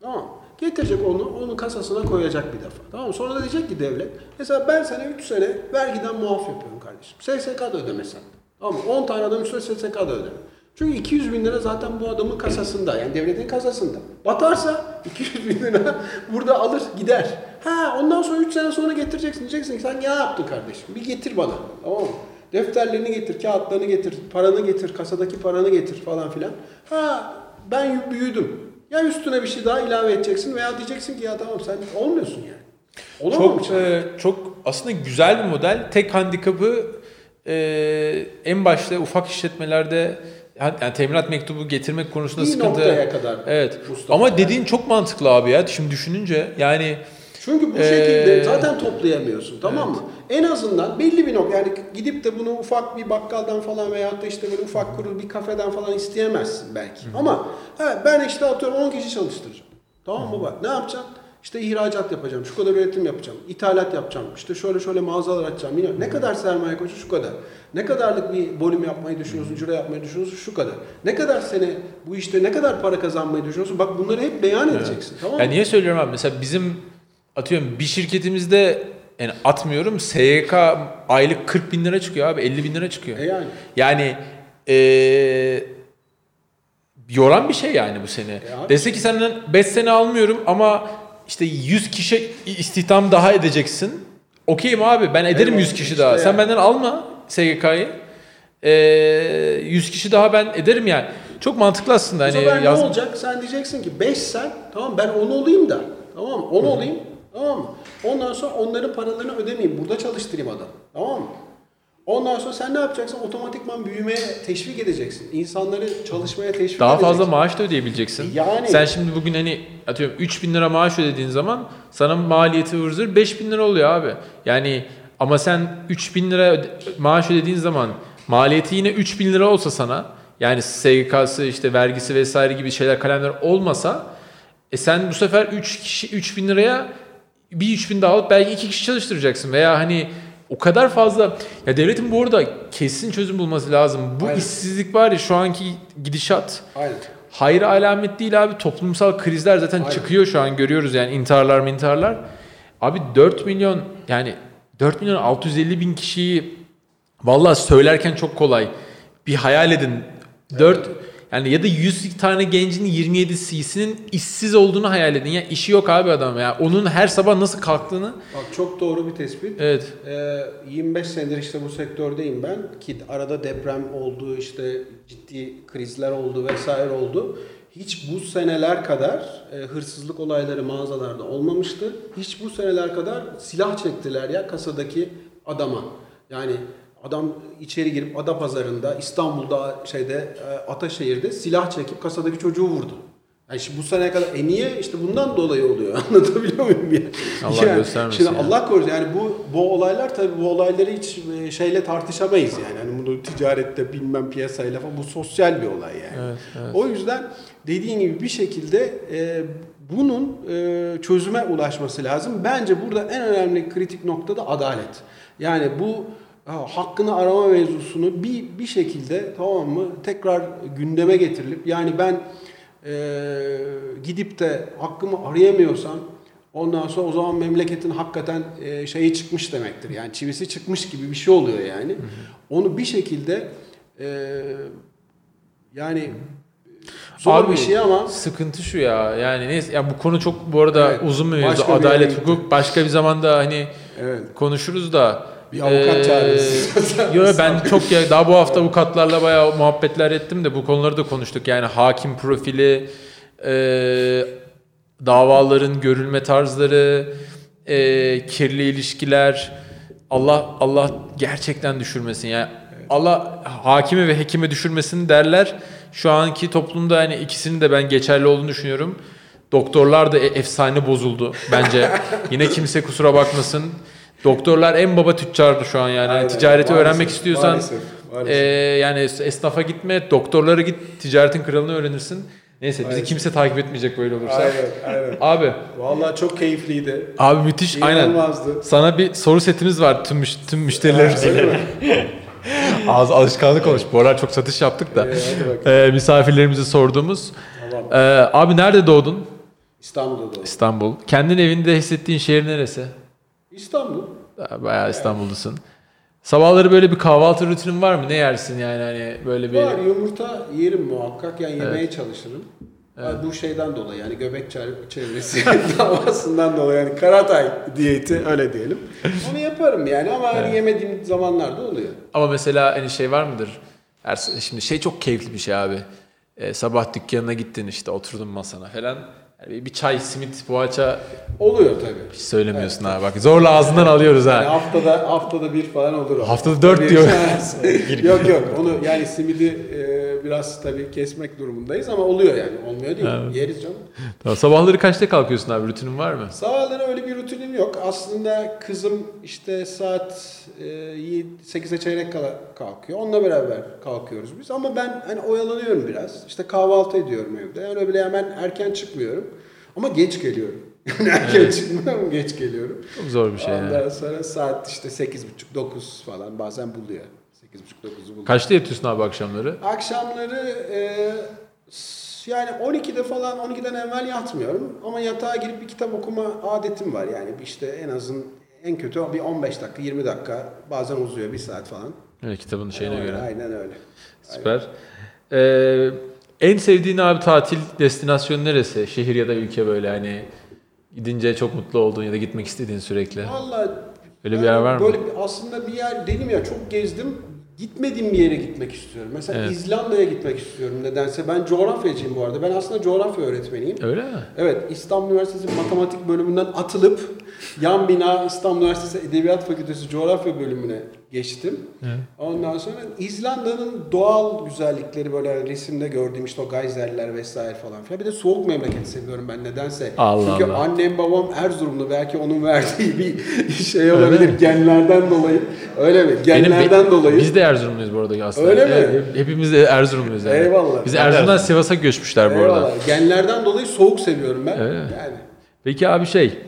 Tamam. Getirecek onu, onun kasasına koyacak bir defa. Tamam? Sonra da diyecek ki devlet, mesela ben sana 3 sene vergiden muaf yapıyorum kardeşim. SSK da ödemesen. Tamam mı? 10 tane adam üstüne SSK da ödeme. Çünkü 200 bin lira zaten bu adamın kasasında, yani devletin kasasında. Batarsa 200 bin lira burada alır gider. Ha ondan sonra 3 sene sonra getireceksin. Diyeceksin ki sen ne yaptın kardeşim? Bir getir bana. Tamam mı? Defterlerini getir, kağıtlarını getir, paranı getir, kasadaki paranı getir falan filan. Ha ben büyüdüm. Ya üstüne bir şey daha ilave edeceksin veya diyeceksin ki ya tamam sen olmuyorsun yani. Olamamış. Çok e, çok aslında güzel bir model. Tek handikapı e, en başta ufak işletmelerde yani teminat mektubu getirmek konusunda bir sıkıntı. noktaya kadar. Evet. Mustafa. Ama dediğin çok mantıklı abi ya. Şimdi düşününce yani Çünkü bu Ee, şekilde zaten toplayamıyorsun tamam mı? En azından belli bir nokta yani gidip de bunu ufak bir bakkaldan falan veyahut da işte böyle ufak kurul bir kafeden falan isteyemezsin belki. Ama ha, ben işte atıyorum 10 kişi çalıştıracağım. Tamam mı bak ne yapacaksın? İşte ihracat yapacağım, şu kadar üretim yapacağım, ithalat yapacağım, işte şöyle şöyle mağazalar açacağım. Bilmiyorum. Ne kadar sermaye koşu şu kadar. Ne kadarlık bir volüm yapmayı düşünüyorsun, ciro yapmayı düşünüyorsun şu kadar. Ne kadar sene bu işte ne kadar para kazanmayı düşünüyorsun? Bak bunları hep beyan edeceksin. Tamam mı? Ya niye söylüyorum abi? Mesela bizim atıyorum bir şirketimizde yani atmıyorum SYK aylık 40 bin lira çıkıyor abi 50 bin lira çıkıyor. E yani. Yani eee yoran bir şey yani bu seni. E abi. Dese ki senden 5 sene almıyorum ama işte 100 kişi istihdam daha edeceksin. Okeyim abi ben ederim Eyvallah, 100 kişi işte daha. Sen yani. benden alma SGK'yı. Eee 100 kişi daha ben ederim yani. Çok mantıklı aslında. O Hani zaman yaz- ne olacak? Sen diyeceksin ki 5 sen, tamam ben 10 olayım da. Tamam mı? 10 olayım. Tamam mı? Ondan sonra onların paralarını ödemeyeyim. Burada çalıştırayım adam. Tamam mı? Ondan sonra sen ne yapacaksın? Otomatikman büyümeye teşvik edeceksin. İnsanları çalışmaya teşvik Daha edeceksin. fazla maaş da ödeyebileceksin. Yani. Sen şimdi bugün hani atıyorum 3000 lira maaş ödediğin zaman sana maliyeti vırzır 5000 lira oluyor abi. Yani ama sen 3000 lira öde- maaş ödediğin zaman maliyeti yine 3000 lira olsa sana yani SGK'sı işte vergisi vesaire gibi şeyler kalemler olmasa e sen bu sefer 3 kişi 3000 liraya bir 3000 daha alıp belki 2 kişi çalıştıracaksın veya hani o kadar fazla ya devletin bu arada kesin çözüm bulması lazım. Bu Aynen. işsizlik var ya şu anki gidişat Aynen. Hayır alamet değil abi. Toplumsal krizler zaten Aynen. çıkıyor şu an görüyoruz yani intiharlar mintiharlar. Abi 4 milyon yani 4 milyon 650 bin kişiyi vallahi söylerken çok kolay. Bir hayal edin. 4 yani ya da 100 tane gencin 27'sinin işsiz olduğunu hayal edin. Ya işi yok abi adam ya. Onun her sabah nasıl kalktığını Bak çok doğru bir tespit. evet. Ee, 25 senedir işte bu sektördeyim ben ki arada deprem oldu işte ciddi krizler oldu vesaire oldu. Hiç bu seneler kadar e, hırsızlık olayları mağazalarda olmamıştı. Hiç bu seneler kadar silah çektiler ya kasadaki adama. Yani Adam içeri girip Adapazarı'nda, İstanbul'da, şeyde, e, Ataşehir'de silah çekip kasadaki çocuğu vurdu. Yani şimdi bu seneye kadar e niye işte bundan dolayı oluyor anlatabiliyor muyum ya? Allah yani, göstermesin Şimdi ya. Allah korusun yani bu bu olaylar tabii bu olayları hiç e, şeyle tartışamayız yani. Hani bunu ticarette bilmem piyasayla falan bu sosyal bir olay yani. Evet, evet. O yüzden dediğin gibi bir şekilde e, bunun e, çözüme ulaşması lazım. Bence burada en önemli kritik nokta da adalet. Yani bu ha, hakkını arama mevzusunu bir bir şekilde tamam mı tekrar gündeme getirilip yani ben e, gidip de hakkımı arayamıyorsam ondan sonra o zaman memleketin hakikaten e, şeyi çıkmış demektir. Yani çivisi çıkmış gibi bir şey oluyor yani. Onu bir şekilde e, yani zor Abi, bir şey ama Sıkıntı şu ya. Yani neyse ya bu konu çok bu arada Evet, uzun bir mevzu. Adalet, hukuk başka bir zamanda hani evet konuşuruz da Bir avukat Ee, çağırırız. Yo ben çok ya daha bu hafta avukatlarla bayağı muhabbetler ettim de bu konuları da konuştuk. Yani hakim profili, e, davaların görülme tarzları, e, kirli ilişkiler. Allah Allah gerçekten düşürmesin. Yani Allah hakimi ve hekime düşürmesin derler. Şu anki toplumda hani ikisinin de ben geçerli olduğunu düşünüyorum. Doktorlar da e- efsane bozuldu bence. Yine kimse kusura bakmasın. Doktorlar en baba tüccardı şu an yani. Hani Aynen. ticareti Maalesef, öğrenmek istiyorsan maalesef, maalesef. e, yani esnafa gitme, doktorlara git, ticaretin kralını öğrenirsin. Neyse bizi Aynen. kimse takip etmeyecek böyle olursa. aynen aynen. Abi, Vallahi çok keyifliydi. abi müthiş. Aynen. İnanılmazdı. Sana bir soru setimiz var tüm müş- tüm müşterilerimiz. Öyle mi? Ağız alışkanlık olmuş. Bu aralar çok satış yaptık da. Ee. Ee, misafirlerimize sorduğumuz. Ee, abi nerede doğdun? İstanbul'da doğdum. İstanbul. Kendin evinde hissettiğin şehir neresi? İstanbul. Bayağı İstanbul'dasın. Sabahları böyle bir kahvaltı rutinin var mı? Ne yersin yani hani böyle bir... Var yumurta yerim muhakkak yani yemeye çalışırım. Bu şeyden dolayı yani göbek çevre- çevresi davasından dolayı yani Karatay diyeti öyle diyelim. Onu yaparım yani ama hani yemediğim zamanlarda oluyor. Ama mesela hani şey var mıdır? Her- Şimdi şey çok keyifli bir şey abi. Ee, sabah dükkanına gittin işte oturdun masana falan. Yani bir çay, simit, poğaça Oluyor tabii. hiç söylemiyorsun abi. Bak zorla ağzından alıyoruz Yani ha. haftada haftada bir falan olur. o. Haftada dört Bir- diyor. yok yok onu yani simidi e, biraz tabii kesmek durumundayız ama oluyor yani. Olmuyor değil. Evet. Yeriz canım. Tamam, sabahları kaçta kalkıyorsun abi? Rutinin var mı? Sabahları öyle bir rutinim yok. Aslında kızım işte saat e, 8'e çeyrek kala kalkıyor. Onunla beraber kalkıyoruz biz. Ama ben hani oyalanıyorum biraz. İşte kahvaltı ediyorum evde. Yani öyle hemen erken çıkmıyorum. Ama geç geliyorum. Yani erken çıkmıyorum, geç geliyorum. Çok zor bir şey Ondan yani. sonra saat işte 8.30-9 falan bazen buluyor. 8.30-9'u buluyor. Kaçta yatıyorsun abi akşamları? Akşamları e, yani 12'de falan 12'den evvel yatmıyorum ama yatağa girip bir kitap okuma adetim var yani işte en azın en kötü bir 15 dakika 20 dakika bazen uzuyor bir saat falan. Evet, kitabın şeyine Aynen, göre. Aynen öyle. Süper. Ee, en sevdiğin abi tatil destinasyonu neresi? Şehir ya da ülke böyle hani gidince çok mutlu olduğun ya da gitmek istediğin sürekli. Vallahi Öyle bir yer var mı? Böyle aslında bir yer dedim ya çok gezdim. Gitmediğim bir yere gitmek istiyorum. Mesela Evet. İzlanda'ya gitmek istiyorum nedense. Ben coğrafyacıyım bu arada. Ben aslında coğrafya öğretmeniyim. Öyle mi? Evet, İstanbul Üniversitesi Matematik bölümünden atılıp yan bina İstanbul Üniversitesi Edebiyat Fakültesi Coğrafya bölümüne geçtim. Evet. Ondan sonra İzlanda'nın doğal güzellikleri böyle resimde gördüğüm işte o geyserler vesaire falan filan. Bir de soğuk memleketi seviyorum ben nedense. Allah Çünkü Allah. annem babam Erzurumlu belki onun verdiği bir şey olabilir genlerden dolayı. Öyle mi? Genlerden Benim- dolayı. Biz de Erzurumluyuz bu arada aslında. Öyle mi? Evet, hepimiz de Erzurumluyuz yani. Eyvallah. Biz Erzurum'dan Erzurum. Sivas'a göçmüşler bu arada. Eyvallah. Genlerden dolayı soğuk seviyorum ben. Mi? Yani. Peki abi şey,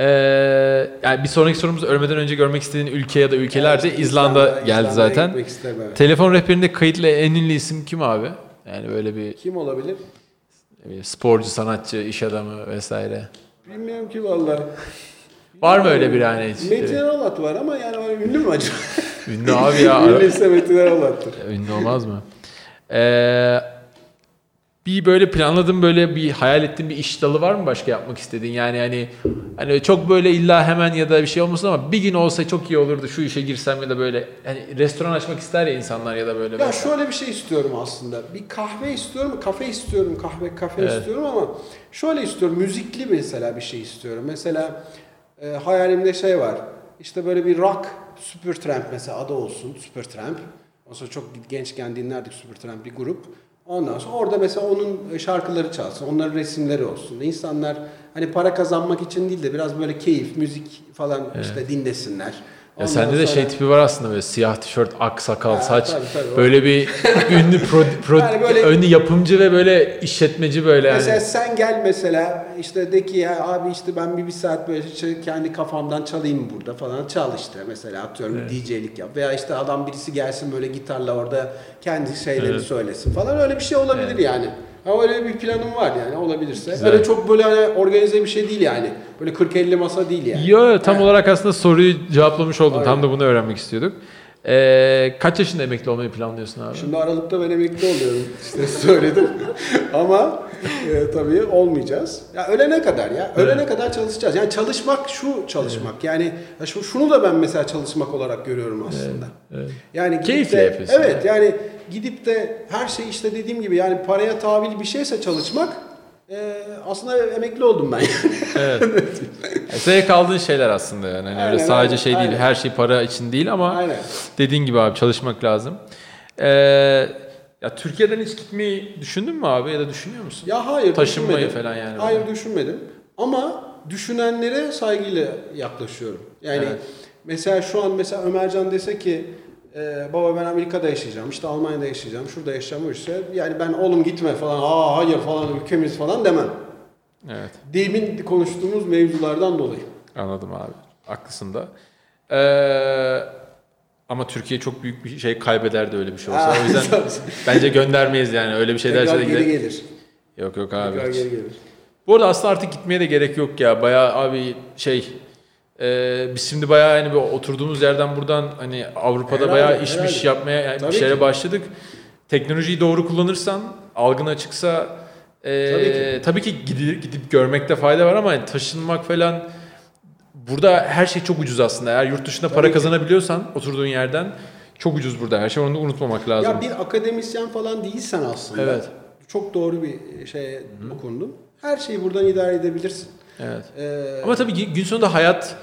eee, yani bir sonraki sorumuz ölmeden önce görmek istediğin ülke ya da ülkelerde Evet, İzlanda, geldi İzlanda'ya zaten. isterim, evet. Telefon rehberinde kayıtlı en ünlü isim kim abi? Yani böyle bir Kim olabilir? bir sporcu, sanatçı, iş adamı vesaire. Bilmiyorum ki vallahi. Var mı öyle bir hiç? Metin Erolat var ama yani ünlü mü acaba? Ünlü abi ya. Ünlüyse Metin Erolat'tır. Ünlü olmaz mı? Ee, bir böyle planladığın böyle bir hayal ettiğin bir iş dalı var mı başka yapmak istediğin? Yani hani hani çok böyle illa hemen ya da bir şey olmasın ama bir gün olsa çok iyi olurdu şu işe girsem ya da böyle hani restoran açmak ister ya insanlar ya da böyle. Ya mesela. şöyle bir şey istiyorum aslında. Bir kahve istiyorum, kafe istiyorum, kahve kafe Evet. istiyorum ama şöyle istiyorum. Müzikli mesela bir şey istiyorum. Mesela e, hayalimde şey var. işte böyle bir rock Supertramp mesela adı olsun Supertramp. O sonra çok gençken dinlerdik Supertramp bir grup. Ondan sonra orada mesela onun şarkıları çalsın, onların resimleri olsun. İnsanlar hani para kazanmak için değil de biraz böyle keyif, müzik falan işte dinlesinler. Ya Ondan sende de sonra- şey tipi var aslında böyle siyah tişört, ak sakal, Ha, saç. tabii, tabii, o- böyle bir ünlü pro, pro, Yani böyle- ünlü yapımcı ve böyle işletmeci böyle yani. Mesela sen gel mesela işte de ki ya abi işte ben bir, bir saat böyle kendi kafamdan çalayım burada falan çal işte mesela atıyorum DJ'lik yap veya işte adam birisi gelsin böyle gitarla orada kendi şeyleri Evet. söylesin falan öyle bir şey olabilir yani. Ama öyle bir planım var yani olabilirse. Güzel. Öyle çok böyle hani organize bir şey değil yani. Böyle 40-50 masa değil yani. Yo tam Ha. olarak aslında soruyu cevaplamış oldun. Tam da bunu öğrenmek istiyorduk. Ee, kaç yaşında emekli olmayı planlıyorsun abi? Şimdi Aralık'ta ben emekli oluyorum işte söyledim. Ama e, tabii olmayacağız. Ya ölene kadar ya. Ölene kadar çalışacağız. Yani çalışmak şu çalışmak. Yani ya şu, şunu da ben mesela çalışmak olarak görüyorum aslında. evet. Yani gidip Keyifle de, yapıyorsun Evet yani gidip de her şey işte dediğim gibi yani paraya tabili bir şeyse çalışmak e, aslında emekli oldum ben yani. Evet. Yani Zevk aldığın şeyler aslında yani. Hani öyle Aynen, sadece aynen, şey değil, aynen. her şey para için değil ama Aynen. dediğin gibi abi çalışmak lazım. Ee, ya Türkiye'den hiç gitmeyi düşündün mü abi ya da düşünüyor musun? Ya hayır Taşınmayı düşünmedim. falan yani. Hayır düşünmedim. Ama düşünenlere saygıyla yaklaşıyorum. Yani Evet. mesela şu an mesela Ömercan dese ki e, baba ben Amerika'da yaşayacağım, işte Almanya'da yaşayacağım, şurada yaşayacağım, işte yani ben oğlum gitme falan, aa hayır falan ülkemiz falan demem. Evet. Demin konuştuğumuz mevzulardan dolayı. Anladım abi. Haklısın da. Ee, ama Türkiye çok büyük bir şey kaybederdi öyle bir şey olsa. Aa, o yüzden bence göndermeyiz yani. Öyle bir şey derse de geri gelir. Yok yok abi. Tekrar geri gelir. Bu arada aslında artık gitmeye de gerek yok ya. Bayağı abi şey e, biz şimdi bayağı hani bir oturduğumuz yerden buradan hani Avrupa'da Herhalde, bayağı işmiş herhalde. yapmaya yani bir şeylere ki. başladık. Teknolojiyi doğru kullanırsan, algın açıksa e, Tabii ki. tabii ki gidip, gidip görmekte fayda var ama taşınmak falan burada her şey çok ucuz aslında. Eğer yurt dışında para Tabii ki. kazanabiliyorsan oturduğun yerden çok ucuz burada her şey. Onu unutmamak lazım. Ya bir akademisyen falan değilsen aslında. Evet. Çok doğru bir şeye dokundun. Her şeyi buradan idare edebilirsin. Evet. Ee, Ama tabii gün sonunda hayat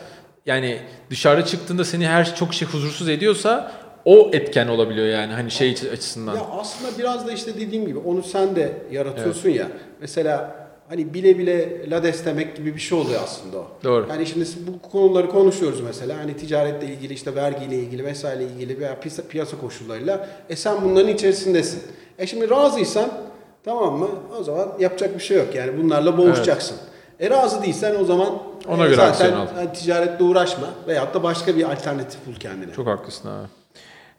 yani dışarı çıktığında seni her çok şey huzursuz ediyorsa o etken olabiliyor yani hani şey açısından. Ya aslında biraz da işte dediğim gibi onu sen de yaratıyorsun ya. Mesela hani bile bile lades demek gibi bir şey oluyor aslında o. Doğru. Yani şimdi bu konuları konuşuyoruz mesela. Hani ticaretle ilgili işte vergiyle ilgili vesaire ilgili veya piyasa, koşullarıyla. E sen bunların içerisindesin. E şimdi razıysan tamam mı? O zaman yapacak bir şey yok. Yani bunlarla boğuşacaksın. E razı değilsen o zaman Ona e, göre zaten aksiyon al. hani ticaretle uğraşma veyahut da başka bir alternatif bul kendine. Çok haklısın abi.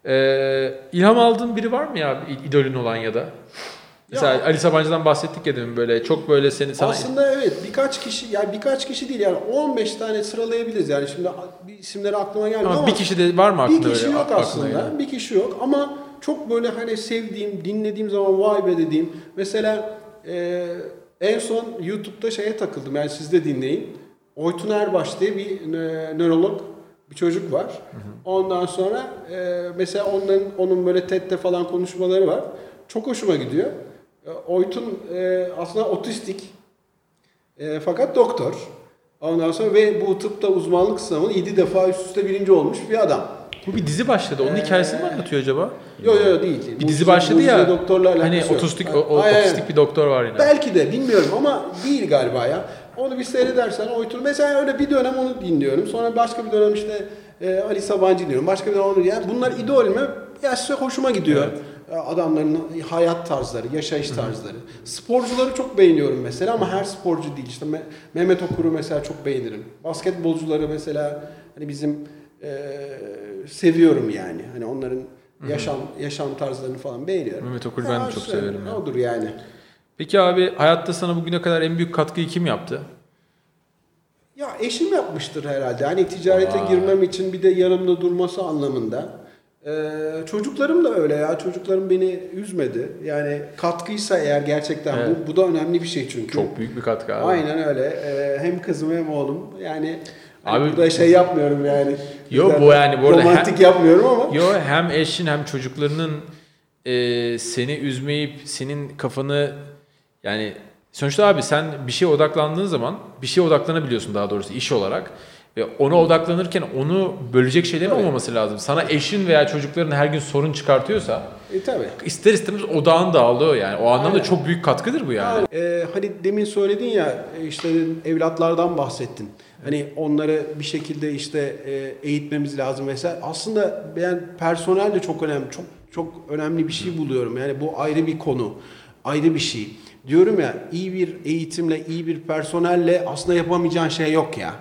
Ee, ilham aldığın biri var mı ya idolün olan ya da? Mesela Ya- Ali Sabancı'dan bahsettik ya demin böyle çok böyle seni sana Aslında evet birkaç kişi yani birkaç kişi değil yani 15 tane sıralayabiliriz yani şimdi bir isimleri aklıma gelmiyor ama, ama, bir kişi de var mı aklında bir kişi böyle yok aslında gelen? bir kişi yok ama çok böyle hani sevdiğim dinlediğim zaman vay be dediğim mesela e, en son YouTube'da şeye takıldım yani siz de dinleyin Oytun Erbaş diye bir e, nörolog bir çocuk var. Ondan sonra e, mesela onların onun böyle TED'de falan konuşmaları var. Çok hoşuma gidiyor. E, Oytun e, aslında otistik e, fakat doktor. Ondan sonra ve bu tıpta uzmanlık sınavını 7 defa üst üste birinci olmuş bir adam. Bu bir dizi başladı. Onun Ee, hikayesini mi anlatıyor acaba? Yok yok değil. Bir dizi başladı ya. Doktorlarla Hani otistik o, o- otistik bir doktor var yine. Belki de bilmiyorum ama değil galiba ya. Onu bir seyredersen Oytun mesela öyle bir dönem onu dinliyorum. Sonra başka bir dönem işte e, Ali Sabancı dinliyorum. Başka bir dönem onu yani bunlar idol mü? Ya size hoşuma gidiyor. Ya Adamların hayat tarzları, yaşayış tarzları. Sporcuları çok beğeniyorum mesela ama her sporcu değil. İşte Me- Mehmet Okur'u mesela çok beğenirim. Basketbolcuları mesela hani bizim e, seviyorum yani. Hani onların yaşam yaşam tarzlarını falan beğeniyorum. Mehmet Okur'u ben de çok severim ya. Odur yani. Peki abi hayatta sana bugüne kadar en büyük katkıyı kim yaptı? Ya eşim yapmıştır herhalde. Hani ticarete Vay. girmem için bir de yanımda durması anlamında. Ee, çocuklarım da öyle ya. Çocuklarım beni üzmedi. Yani katkıysa eğer gerçekten Evet. bu, bu da önemli bir şey çünkü. Çok büyük bir katkı abi. Aynen öyle. Ee, hem kızım hem oğlum. Yani hani Abi- burada şey yapmıyorum yani. Yo, bu yani bu arada Romantik yapmıyorum ama. Yo hem eşin hem çocuklarının e, seni üzmeyip senin kafanı yani sonuçta abi sen bir şeye odaklandığın zaman bir şeye odaklanabiliyorsun daha doğrusu iş olarak Ve ona odaklanırken onu bölecek şeylerin olmaması lazım. Sana eşin veya çocukların her gün sorun çıkartıyorsa E tabii. ister istemez odağın dağılıyor yani. O anlamda Aynen. çok büyük katkıdır bu yani. Yani, e, hani demin söyledin ya e, işte evlatlardan bahsettin. Hani onları bir şekilde işte e, eğitmemiz lazım vesaire. Aslında ben personel de çok önemli. Çok çok önemli bir şey buluyorum. Yani bu ayrı bir konu. Ayrı bir şey. Diyorum ya iyi bir eğitimle, iyi bir personelle aslında yapamayacağın şey yok ya.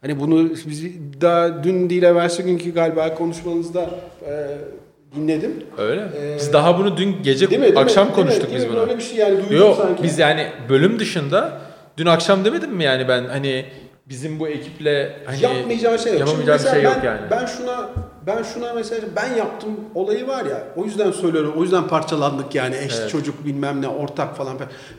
Hani bunu biz daha dün değil evvelsi günkü galiba konuşmanızda e, dinledim. Öyle. Ee, biz daha bunu dün gece Değil mi? Değil akşam mi? konuştuk Değil biz mi? bunu. Böyle bir şey yani duydum Yok sanki. biz yani bölüm dışında dün akşam demedim mi yani ben hani bizim bu ekiple hani yapmayacağı şey yok. Yapamayacağı bir şey yok ben, yani. Ben şuna ben şuna mesela ben yaptım olayı var ya. O yüzden söylüyorum. O yüzden parçalandık yani eş Evet. çocuk bilmem ne ortak falan.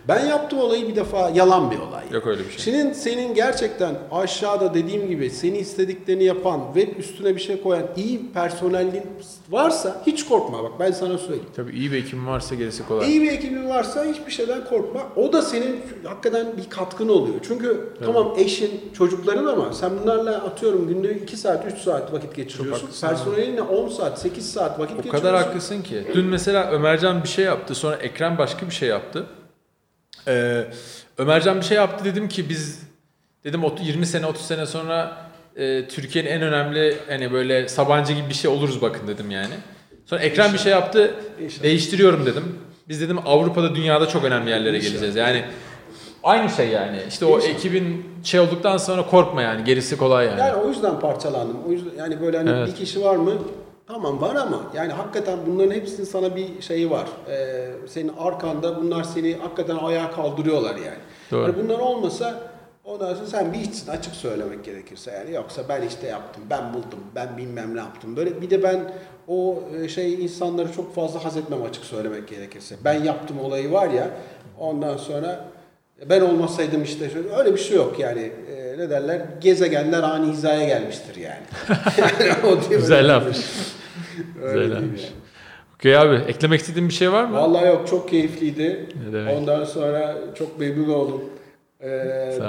Ben yaptım olayı bir defa yalan bir olay. Yok öyle bir şey. Senin senin gerçekten aşağıda dediğim gibi seni istediklerini yapan ve üstüne bir şey koyan iyi personelin varsa hiç korkma bak ben sana söyleyeyim. Tabii iyi bir ekibim varsa gerisi kolay. İyi bir ekibin varsa hiçbir şeyden korkma. O da senin hakikaten bir katkın oluyor. Çünkü tamam eşin, çocukların ama sen bunlarla atıyorum günde 2 saat, 3 saat vakit geçiriyorsun. haklısın Personelinle 10 saat, 8 saat vakit O geçiriyorsun. kadar haklısın ki. Dün mesela Ömercan bir şey yaptı. Sonra Ekrem başka bir şey yaptı. Ee, Ömercan bir şey yaptı dedim ki biz dedim ot- 20 sene 30 sene sonra e, Türkiye'nin en önemli hani böyle Sabancı gibi bir şey oluruz bakın dedim yani. Sonra Ekrem bir şey yaptı. İnşallah. Değiştiriyorum dedim. Biz dedim Avrupa'da dünyada çok önemli yerlere geleceğiz. Yani aynı şey yani. İşte o İnşallah. ekibin şey olduktan sonra korkma yani. Gerisi kolay yani. Yani o yüzden parçalandım. O yüzden yani böyle hani Evet. bir kişi var mı? Tamam var ama yani hakikaten bunların hepsinin sana bir şeyi var. Ee, senin arkanda bunlar seni hakikaten ayağa kaldırıyorlar yani. Doğru. Yani bunlar olmasa ondan sonra sen bir içsin açık söylemek gerekirse yani yoksa ben işte yaptım, ben buldum, ben bilmem ne yaptım. Böyle bir de ben o e, şey insanları çok fazla haz etmem açık söylemek gerekirse. Ben yaptım olayı var ya ondan sonra ben olmasaydım işte öyle bir şey yok yani E, ne derler gezegenler ani hizaya gelmiştir yani. Güzel lafmış. Öyle Güzel lafmış. yani. Okey abi eklemek istediğin bir şey var mı? Vallahi yok çok keyifliydi. Ne demek. Ondan sonra çok memnun oldum. Ee,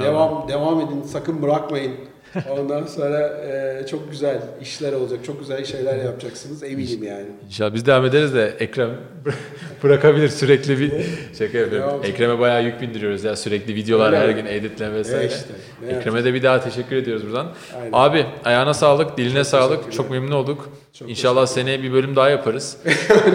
devam devam edin sakın bırakmayın. Ondan sonra e, çok güzel işler olacak. Çok güzel şeyler yapacaksınız eminim yani. İnşallah biz devam ederiz de Ekrem bırakabilir sürekli bir şaka yapıyorum. Ekrem'e bayağı yük bindiriyoruz ya sürekli videolar Öyle her gün editle vesaire. E işte, Ekrem'e de bir daha teşekkür ediyoruz buradan. Aynen. Abi ayağına sağlık, diline sağlık. teşekkürler. Çok memnun olduk. Çok İnşallah seneye bir bölüm daha yaparız.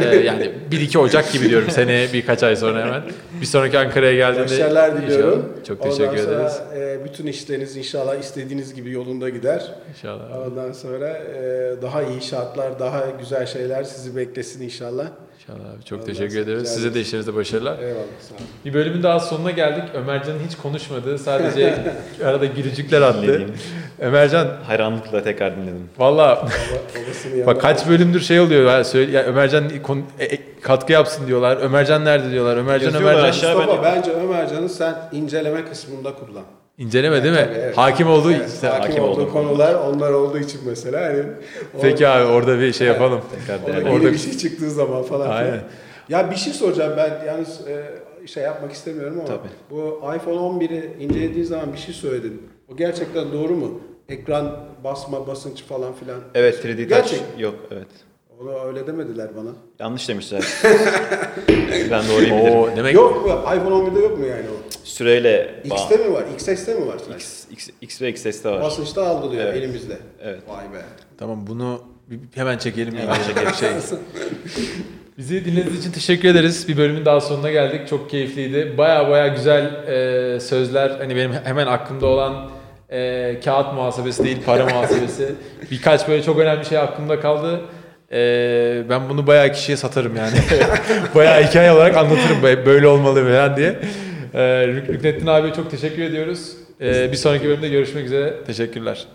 ee, yani 1-2 Ocak gibi diyorum seneye birkaç ay sonra hemen. Bir sonraki Ankara'ya geldiğinde Başarılar diliyorum. Çok teşekkür Ondan sonra, ederiz. e, bütün işleriniz inşallah istediğiniz gibi yolunda gider. İnşallah. Ondan sonra e, daha iyi şartlar, daha güzel şeyler sizi beklesin inşallah. İnşallah abi. Çok Allah teşekkür ederiz. Size de işlerinizde başarılar. Eyvallah sağ olun. Bir bölümün daha sonuna geldik. Ömercan'ın hiç konuşmadığı, sadece arada gülücükler attı. Ömercan, Hayranlıkla tekrar dinledim. valla bak kaç bölümdür şey oluyor. Ya, söyle, ya Ömercan konu- e- e- katkı yapsın diyorlar. Ömercan nerede diyorlar. Ömercan, Yazıyorlar Ömercan. Mustafa ben- bence Ömercan'ı sen inceleme kısmında kullan. İnceleme değil mi? Tabii, evet. Hakim olduğu Evet, işte. hakim, hakim olduğu konular onlar olduğu için mesela. Hani Peki abi orada bir şey yapalım. Tekrar Orada Orada- bir şey çıktığı zaman falan. Aynen. Ya bir şey soracağım ben yalnız e, şey yapmak istemiyorum ama Tabii. bu iPhone 11'i incelediğin zaman bir şey söyledin. O gerçekten doğru mu? Ekran basma, basınç falan filan. Evet 3D Touch Gerçek. yok evet. Onu öyle demediler bana. Yanlış demişler. ben doğruyu bilirim. Demek Yok mu? iPhone 11'de yok mu yani o? Süreyle X'te mi var? XS'te mi var? sadece? X, X, X ve XS'de var. Basınçta algılıyor Evet. elimizde. Evet. Vay be. Tamam bunu hemen çekelim. Hemen çekelim. Şey. Bizi dinlediğiniz için teşekkür ederiz. Bir bölümün daha sonuna geldik. Çok keyifliydi. Baya baya güzel e, sözler. Hani benim hemen aklımda olan e, kağıt muhasebesi değil para muhasebesi. Birkaç böyle çok önemli şey aklımda kaldı. E, ben bunu bayağı kişiye satarım yani. bayağı hikaye olarak anlatırım böyle- olmalı falan diye. E, Rük- Rüknettin abiye çok teşekkür ediyoruz. E, bir sonraki bölümde görüşmek üzere. Teşekkürler.